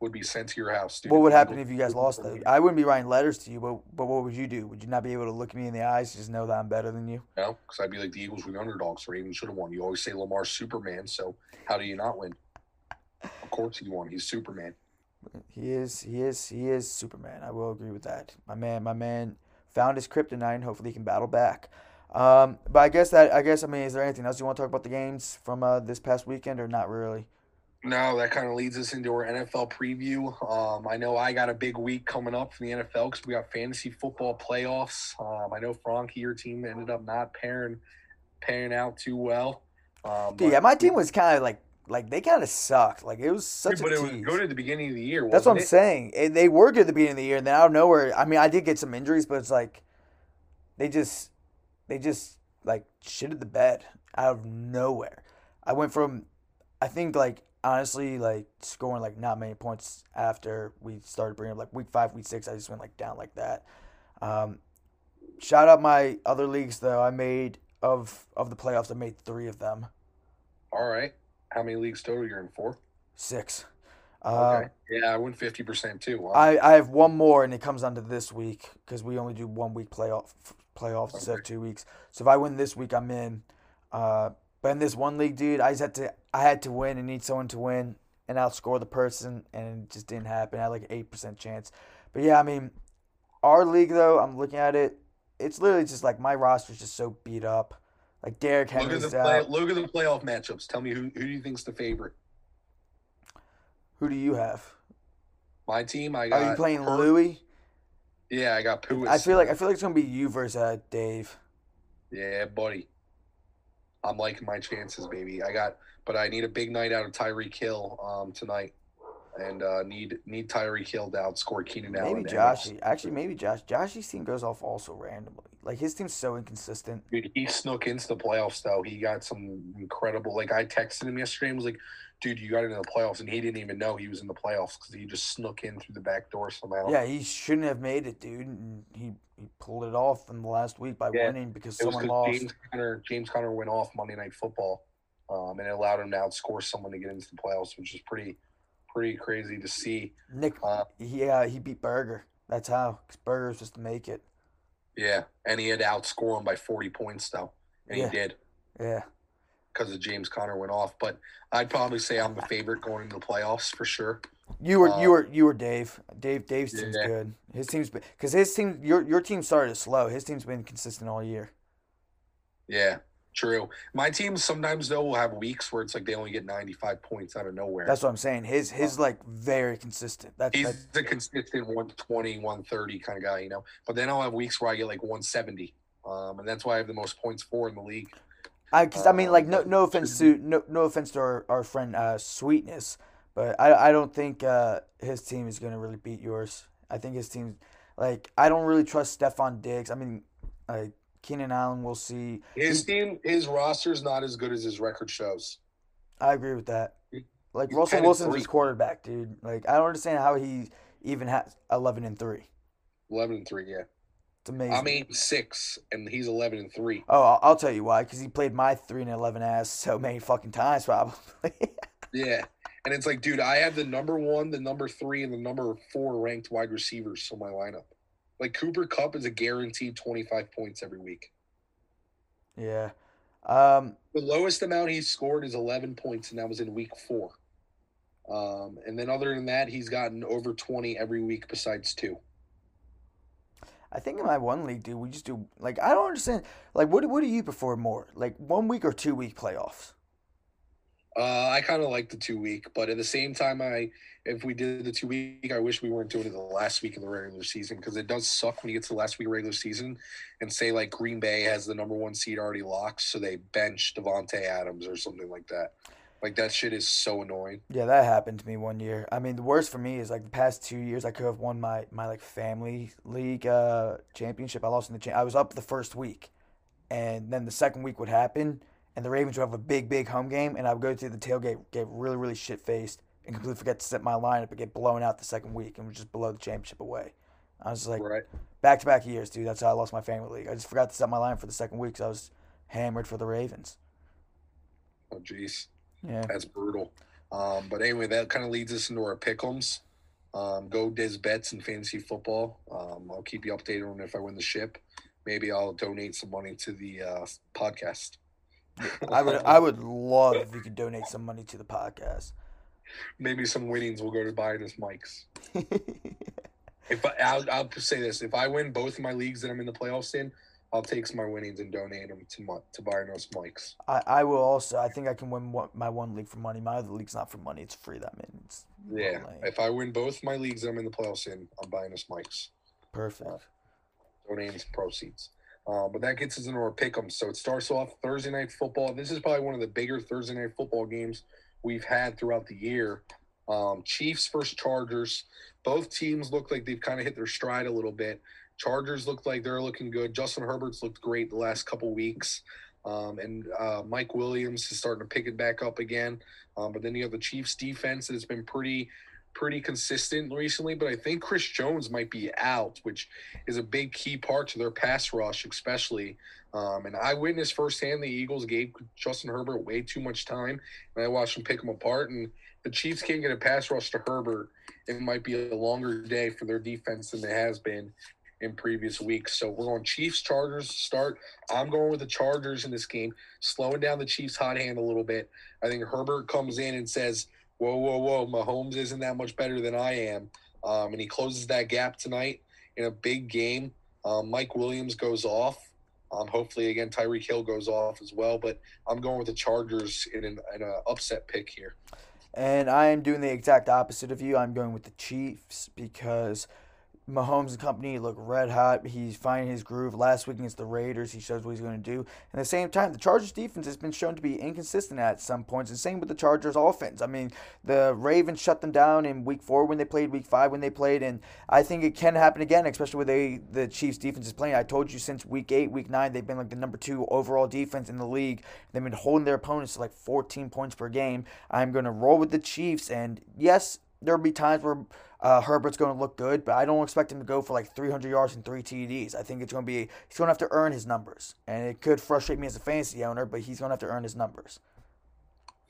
would be sent to your house. Dude, What would happen if you guys lost though? I wouldn't be writing letters to you, but but what would you do? Would you not be able to look me in the eyes, just know that I'm better than you? No, because I'd be like the Eagles were the underdogs. Ravens should have won. You always say Lamar's Superman, so how do you not win? Of course he won. He's Superman. He is, he is, he is Superman. I will agree with that. My man, my man found his kryptonite. and Hopefully, he can battle back. Um, but I guess that, I guess, I mean, is there anything else you want to talk about the games from uh, this past weekend, or not really? No, that kind of leads us into our NFL preview. Um, I know I got a big week coming up for the NFL because we got fantasy football playoffs. Um, I know Frankie, your team ended up not pairing pairing out too well. Um, yeah, my team was kind of like, like they kind of sucked. Like it was such but a it was tease. good at the beginning of the year. That's what I'm it? saying. And they were good at the beginning of the year, and then out of nowhere, I mean, I did get some injuries, but it's like they just, they just like shitted the bed out of nowhere. I went from, I think like honestly, like scoring like not many points after we started bringing up like week five, week six. I just went like down like that. Um, shout out my other leagues though. I made of of the playoffs. I made three of them, All right. How many leagues total you're in Four. six. Uh, Okay. yeah, I win fifty percent too. Wow. I, I have one more, and it comes down to this week because we only do one week playoff playoffs instead of two weeks. So if I win this week, I'm in. Uh, but in this one league, dude, I just had to I had to win and need someone to win and outscore the person, and it just didn't happen. I had like an eight percent chance. But yeah, I mean, our league though, I'm looking at it. It's literally just like my roster's just so beat up. Like Derrick look at the play, out. look at the playoff matchups. Tell me who who do you think's the favorite? Who do you have? My team. I got. Are you playing Hurt- Louis? Yeah, I got Puis. I feel like I feel like it's gonna be you versus uh, Dave. Yeah, buddy. I'm liking my chances, baby. I got, but I need a big night out of Tyreek Hill um, tonight, and uh, need need Tyreek Hill to outscore Keenan Allen. Maybe and Joshy. Actually, maybe Josh. Joshy's team goes off also randomly. Like his team's so inconsistent. Dude, he snuck into the playoffs though. He got some incredible. Like I texted him yesterday and was like, "Dude, you got into the playoffs," and he didn't even know he was in the playoffs because he just snuck in through the back door somehow. Yeah, he shouldn't have made it, dude. And he, he pulled it off in the last week by Yeah, winning because someone lost. James Conner. James Conner went off Monday Night Football, um, and it allowed him to outscore someone to get into the playoffs, which is pretty, pretty crazy to see. Nick, Uh, yeah, he beat Berger. That's how. Because Berger just to make it. Yeah, and he had to outscore him by 40 points though, and Yeah. he did Yeah. because of James Conner went off. But I'd probably say I'm the favorite going into the playoffs for sure. You were you Uh, were you were Dave. Dave Dave's team's Yeah. good. His team's because his team your your team started slow. His team's been consistent all year. Yeah, true. My team sometimes though will have weeks where it's like they only get 95 points out of nowhere. That's what I'm saying. His his like very consistent. That's, He's that's a consistent 120, 130 kind of guy, you know. But then I'll have weeks where I get like 170, um, and that's why I have the most points for in the league. I, cause, I mean, like, no, Um, no offense to no, no offense to our, our friend uh, Sweetness, but I, I don't think uh, his team is gonna really beat yours. I think his team, like, I don't really trust Stefon Diggs. I mean, like Keenan Allen, we'll see. His He- team, his roster is not as good as his record shows. I agree with that. Like he's Russell Wilson's his quarterback, dude. Like, I don't understand how he even has eleven and three. 11 and three, yeah. It's amazing. I'm eight and six, and he's 11 and three. Oh, I'll, I'll tell you why. Because he played my three and eleven ass so many fucking times, probably. Yeah. And it's like, dude, I have the number one, the number three, and the number four ranked wide receivers on my lineup. Like Cooper Kupp is a guaranteed 25 points every week. Yeah. Um, The lowest amount he's scored is 11 points, and that was in week four. Um, and then other than that, he's gotten over 20 every week besides two. I think in my one league, dude, we just do like I don't understand. Like, what what do you prefer more, like one week or two week playoffs? Uh, I kind of like the two week, but at the same time, I if we did the two week, I wish we weren't doing it the last week of the regular season because it does suck when you get to the last week of regular season and say like Green Bay has the number one seed already locked, so they bench Davante Adams or something like that. Like that shit is so annoying. Yeah, that happened to me one year. I mean, the worst for me is like the past two years, I could have won my my like family league uh, championship. I lost in the cha- I was up the first week, and then the second week would happen, and the Ravens would have a big big home game, and I would go to the tailgate, get really really shit faced, and completely forget to set my lineup and get blown out the second week, and was just blow the championship away. I was just like back to back years, dude. That's how I lost my family league. I just forgot to set my line for the second week, so I was hammered for the Ravens. Oh jeez. Yeah. That's brutal. Um, but anyway, that kind of leads us into our pickums. Um, go Dizz bets in fantasy football. Um, I'll keep you updated on if I win the ship. Maybe I'll donate some money to the uh, podcast. I would I would love if you could donate some money to the podcast. Maybe some winnings will go to buying us mics. If I, I'll, I'll say this: if I win both of my leagues that I'm in the playoffs in, I'll take some my winnings and donate them to my, to buying us mics. I, I will also. I think I can win one, my one league for money. My other league's not for money. It's free. That means Yeah. lame. If I win both my leagues that I'm in the playoffs in, I'm buying us mics. perfect. donating some proceeds. Um, but that gets us into our pick'em. So it starts off Thursday night football. This is probably one of the bigger Thursday night football games we've had throughout the year. Um, Chiefs versus Chargers. Both teams look like they've kind of hit their stride a little bit. Chargers look like they're looking good. Justin Herbert's looked great the last couple weeks. Um, and uh, Mike Williams is starting to pick it back up again. Um, but then you have the Chiefs defense that's been pretty, pretty consistent recently. But I think Chris Jones might be out, which is a big key part to their pass rush, especially. Um, and I witnessed firsthand the Eagles gave Justin Herbert way too much time, and I watched them pick them apart. And the Chiefs can't get a pass rush to Herbert. It might be a longer day for their defense than it has been in previous weeks. So we're going Chiefs Chargers start. I'm going with the Chargers in this game, slowing down the Chiefs' hot hand a little bit. I think Herbert comes in and says, "Whoa, whoa, whoa! Mahomes isn't that much better than I am," um, and he closes that gap tonight in a big game. Um, Mike Williams goes off. Um, hopefully, again, Tyreek Hill goes off as well. But I'm going with the Chargers in an, in a upset pick here. And I am doing the exact opposite of you. I'm going with the Chiefs because Mahomes and company look red hot. He's finding his groove. Last week against the Raiders, he shows what he's going to do. At the same time, the Chargers defense has been shown to be inconsistent at some points. And same with the Chargers offense. I mean, the Ravens shut them down in week four when they played, week five when they played. And I think it can happen again, especially with they, the Chiefs defense is playing. I told you since week eight, week nine, they've been like the number two overall defense in the league. They've been holding their opponents to like 14 points per game. I'm going to roll with the Chiefs. And yes, there'll be times where uh, Herbert's going to look good, but I don't expect him to go for like 300 yards and three TDs. I think it's going to be he's going to have to earn his numbers, and it could frustrate me as a fantasy owner, but he's going to have to earn his numbers.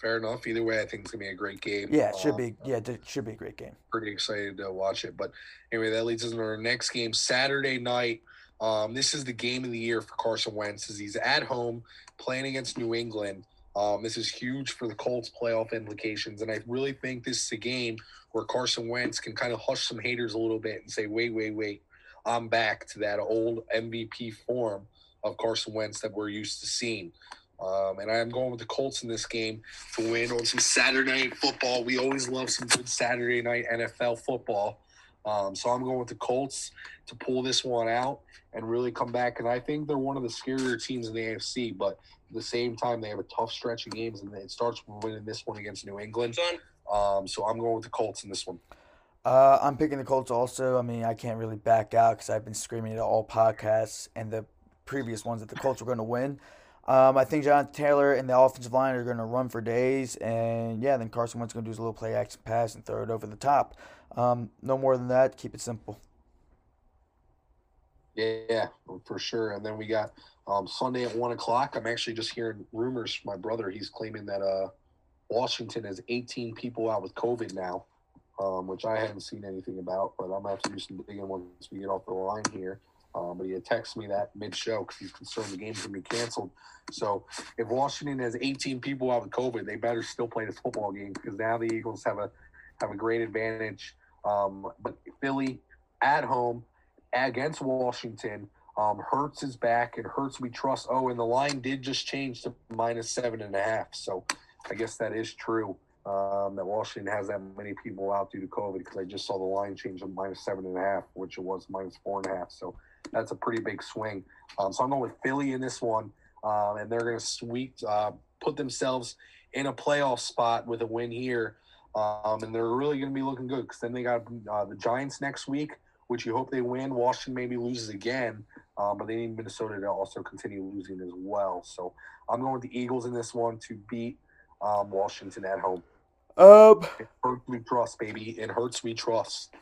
Fair enough. Either way, I think it's gonna be a great game. Yeah, it should Um, be. Yeah, it should be a great game. pretty excited to watch it. But anyway, that leads us into our next game, Saturday night. Um, this is the game of the year for Carson Wentz as he's at home playing against New England. Um, this is huge for the Colts playoff implications, and I really think this is a game where Carson Wentz can kind of hush some haters a little bit and say, "Wait, wait, wait, I'm back to that old MVP form of Carson Wentz that we're used to seeing." Um, and I'm going with the Colts in this game to win on some Saturday night football. We always love some good Saturday night NFL football. Um, so I'm going with the Colts to pull this one out and really come back. And I think they're one of the scarier teams in the AFC, but the same time, they have a tough stretch of games, and it starts with winning this one against New England. Um, so I'm going with the Colts in this one. Uh, I'm picking the Colts also. I mean, I can't really back out because I've been screaming it all podcasts and the previous ones that the Colts were going to win. Um, I think Jonathan Taylor and the offensive line are going to run for days, and yeah, then Carson Wentz going to do his little play action pass and throw it over the top. Um, no more than that. Keep it simple. Yeah, for sure. And then we got um, Sunday at one o'clock. I'm actually just hearing rumors from my brother. He's claiming that uh, Washington has 18 people out with COVID now, um, which I haven't seen anything about. But I'm gonna have to do some digging once we get off the line here. Um, but he had texted me that mid show because he's concerned the game's to be canceled. So if Washington has 18 people out with COVID, they better still play this football game because now the Eagles have a have a great advantage. Um, but Philly at home against Washington. Um, Hurts is back, and Hurts we trust. Oh, and the line did just change to minus seven and a half. So I guess that is true um, that Washington has that many people out due to COVID because I just saw the line change to minus seven and a half, which it was minus four and a half. So that's a pretty big swing. Um, so I'm going with Philly in this one, um, and they're going to sweep, uh, put themselves in a playoff spot with a win here. Um, and they're really going to be looking good because then they got uh, the Giants next week, which you hope they win. Washington maybe loses again, um, but they need Minnesota to also continue losing as well. So I'm going with the Eagles in this one to beat um, Washington at home. Um, It hurts we trust, baby. It hurts we trust.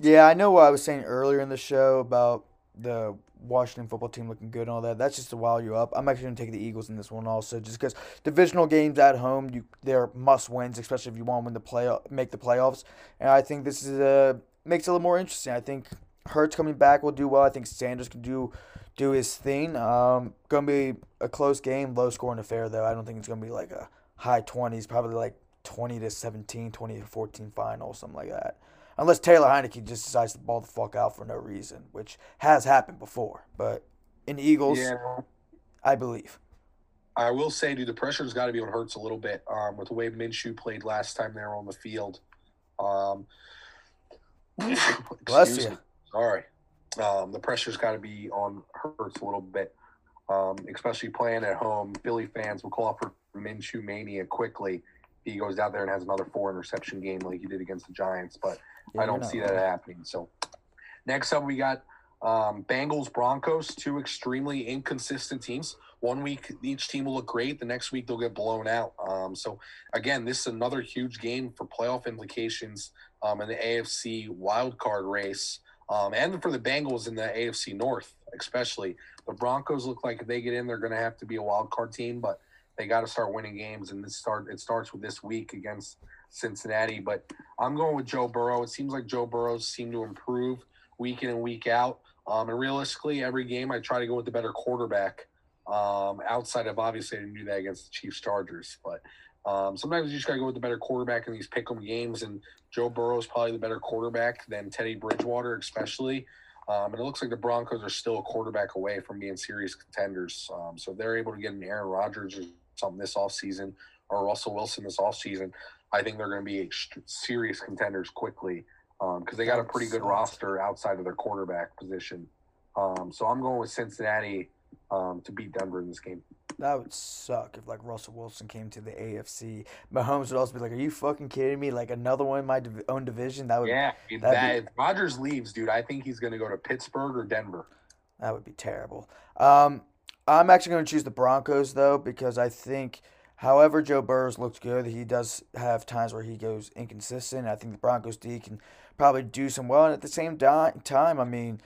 yeah, I know what I was saying earlier in the show about the Washington football team looking good and all that. That's just to while you up. I'm actually going to take the Eagles in this one also, just because divisional games at home, you they're must wins, especially if you want to win the play make the playoffs. And I think this is uh makes it a little more interesting. I think Hurts coming back will do well. I think Sanders can do do his thing. Um, gonna be a close game, low scoring affair though. I don't think it's gonna be like a high twenties, probably like twenty to 17, 20 to fourteen final, something like that. Unless Taylor Heinicke just decides to ball the fuck out for no reason, which has happened before. But in Eagles, Yeah, I believe. I will say, dude, the pressure's got to be on Hurts a little bit um, with the way Minshew played last time they were on the field. Um, Bless you. me. Sorry. Um, the pressure's got to be on Hurts a little bit, um, especially playing at home. Philly fans will call for Minshew mania quickly. He goes out there and has another four interception game like he did against the Giants, but Yeah, I don't see that happening. So next up, we got um, Bengals Broncos, two extremely inconsistent teams. One week each team will look great, the next week they'll get blown out. Um, so again, this is another huge game for playoff implications um, in the AFC wild card race, um, and for the Bengals in the AFC North, especially. The Broncos look like if they get in, they're going to have to be a wild card team, but they got to start winning games, and this start it starts with this week against Cincinnati. But I'm going with Joe Burrow. It seems like Joe Burrow seemed to improve week in and week out. Um, and realistically, every game I try to go with the better quarterback. Um, outside of obviously I didn't do that against the Chiefs Chargers, but um, sometimes you just gotta go with the better quarterback in these pick'em games. And Joe Burrow is probably the better quarterback than Teddy Bridgewater, especially. Um, and it looks like the Broncos are still a quarterback away from being serious contenders. Um, so if they're able to get an Aaron Rodgers or something this offseason or Russell Wilson this offseason, I think they're going to be serious contenders quickly because they got a pretty good roster outside of their quarterback position. Um, so I'm going with Cincinnati um, to beat Denver in this game. That would suck if like Russell Wilson came to the AFC. Mahomes would also be like, "Are you fucking kidding me? Like another one in my div- own division? That would Yeah, if, that'd be- if Rodgers leaves, dude, I think he's going to go to Pittsburgh or Denver. That would be terrible. Um, I'm actually going to choose the Broncos though because I think, however Joe Burrows looks good, he does have times where he goes inconsistent. I think the Broncos D can probably do some well, and at the same di- time, I mean,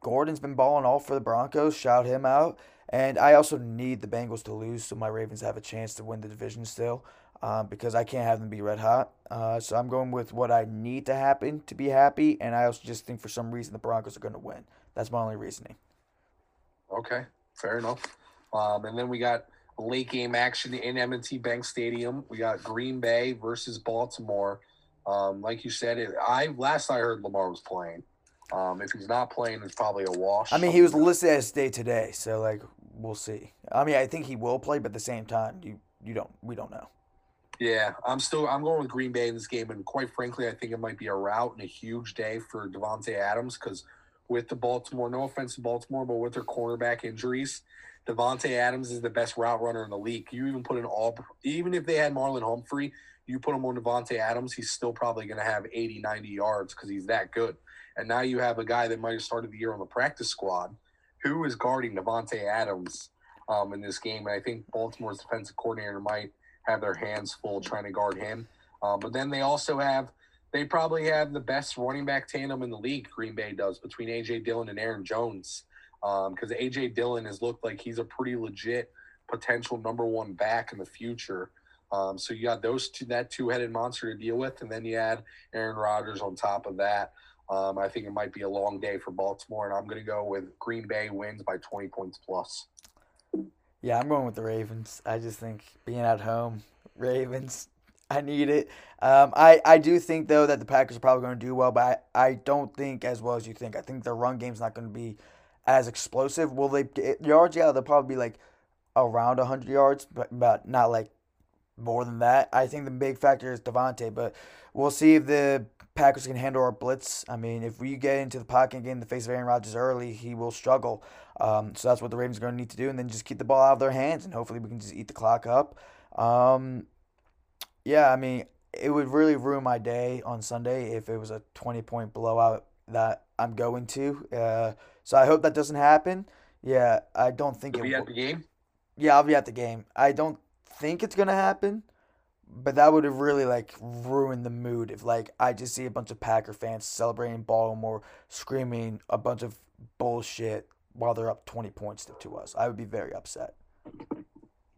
Gordon's been balling all for the Broncos. Shout him out. And I also need the Bengals to lose so my Ravens have a chance to win the division still. Um, because I can't have them be red hot. Uh, so I'm going with what I need to happen to be happy, and I also just think for some reason the Broncos are going to win. That's my only reasoning. Okay, fair enough. Um, and then we got late game action in M&T Bank Stadium. We got Green Bay versus Baltimore. Um, like you said, it, I last I heard Lamar was playing. Um, if he's not playing, it's probably a wash. I mean, he was listed as day today, so like we'll see. I mean, I think he will play, but at the same time, you you don't we don't know. Yeah, I'm still I'm going with Green Bay in this game, and quite frankly, I think it might be a route and a huge day for Davante Adams because with the Baltimore, no offense to Baltimore, but with their cornerback injuries, Davante Adams is the best route runner in the league. You even put an all, even if they had Marlon Humphrey, you put him on Davante Adams, he's still probably going to have 80, 90 yards because he's that good. And now you have a guy that might have started the year on the practice squad who is guarding Davante Adams um, in this game. And I think Baltimore's defensive coordinator might have their hands full trying to guard him. Um, but then they also have, they probably have the best running back tandem in the league, Green Bay does, between A.J. Dillon and Aaron Jones. Because A.J. Dillon has looked like he's a pretty legit potential number one back in the future. Um, so you got those two, that two headed monster to deal with. And then you add Aaron Rodgers on top of that. Um, I think it might be a long day for Baltimore, and I'm going to go with Green Bay wins by 20 points plus. Yeah, I'm going with the Ravens. I just think being at home, Ravens, I need it. Um, I, I do think though that the Packers are probably going to do well, but I, I don't think as well as you think. I think their run game's not going to be as explosive. Will they get yards? Yeah, they'll probably be like around 100 yards, but, but not like more than that. I think the big factor is Davante, but we'll see if the Packers can handle our blitz. I mean, if we get into the pocket and get in the face of Aaron Rodgers early, he will struggle. Um, so that's what the Ravens are going to need to do, and then just keep the ball out of their hands, and hopefully we can just eat the clock up. Um, yeah, I mean, it would really ruin my day on Sunday if it was a 20 point blowout that I'm going to. Uh, so I hope that doesn't happen. Yeah, I don't think You'll it be will. at the game? Yeah, I'll be at the game. I don't think it's gonna happen, but that would have really like ruined the mood if like I just see a bunch of Packer fans celebrating Baltimore, screaming a bunch of bullshit while they're up twenty points to, to us. I would be very upset.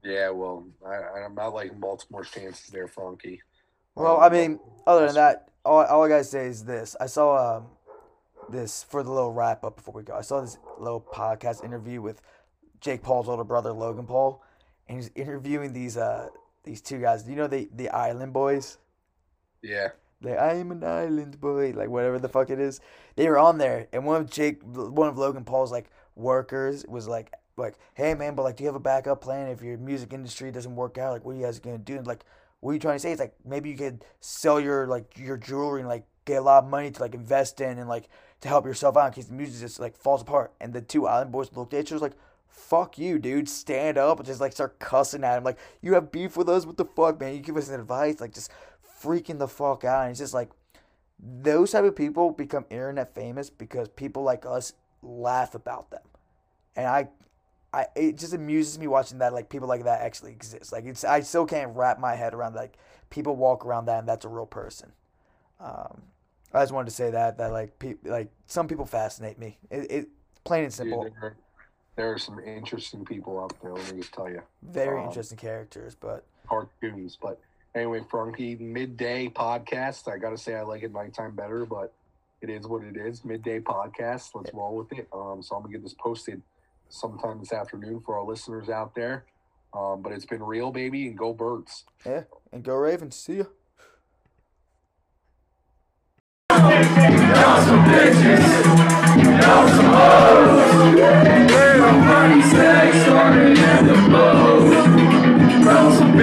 Yeah, well, I, I'm not liking Baltimore's chances there, Funky. Well, Um, I mean, other than that, all, all I gotta say is this: I saw um, this for the little wrap up before we go. I saw this little podcast interview with Jake Paul's older brother Logan Paul, and he's interviewing these uh these two guys. You know the the Island Boys? yeah, Like I am an island boy, like whatever the fuck it is. They were on there, and one of Jake, one of Logan Paul's like workers was like, like, hey man, but like, do you have a backup plan if your music industry doesn't work out? Like, what are you guys gonna do? And like, what are you trying to say? It's like maybe you could sell your like your jewelry and like get a lot of money to like invest in and like to help yourself out in case the music just like falls apart. And the two island boys looked at each other like. Fuck you, dude. Stand up and just like start cussing at him. Like, you have beef with us? What the fuck, man? You give us advice? Like, just freaking the fuck out. And it's just like those type of people become internet famous because people like us laugh about them. And I I it just amuses me watching that like people like that actually exist. Like it's I still can't wrap my head around like people walk around that and that's a real person. Um I just wanted to say that that like pe- like some people fascinate me. It, it plain and simple. there, there are some interesting people out there. Let me just tell you, Very um, interesting characters, but cartoons. But anyway, Funky midday podcast. I gotta say, I like it nighttime better, but it is what it is. Midday podcast. Let's roll with it. Um, so I'm gonna get this posted sometime this afternoon for our listeners out there. Um, but it's been real, baby, and go birds. yeah. And go Ravens. See ya. Some bitches. sexy.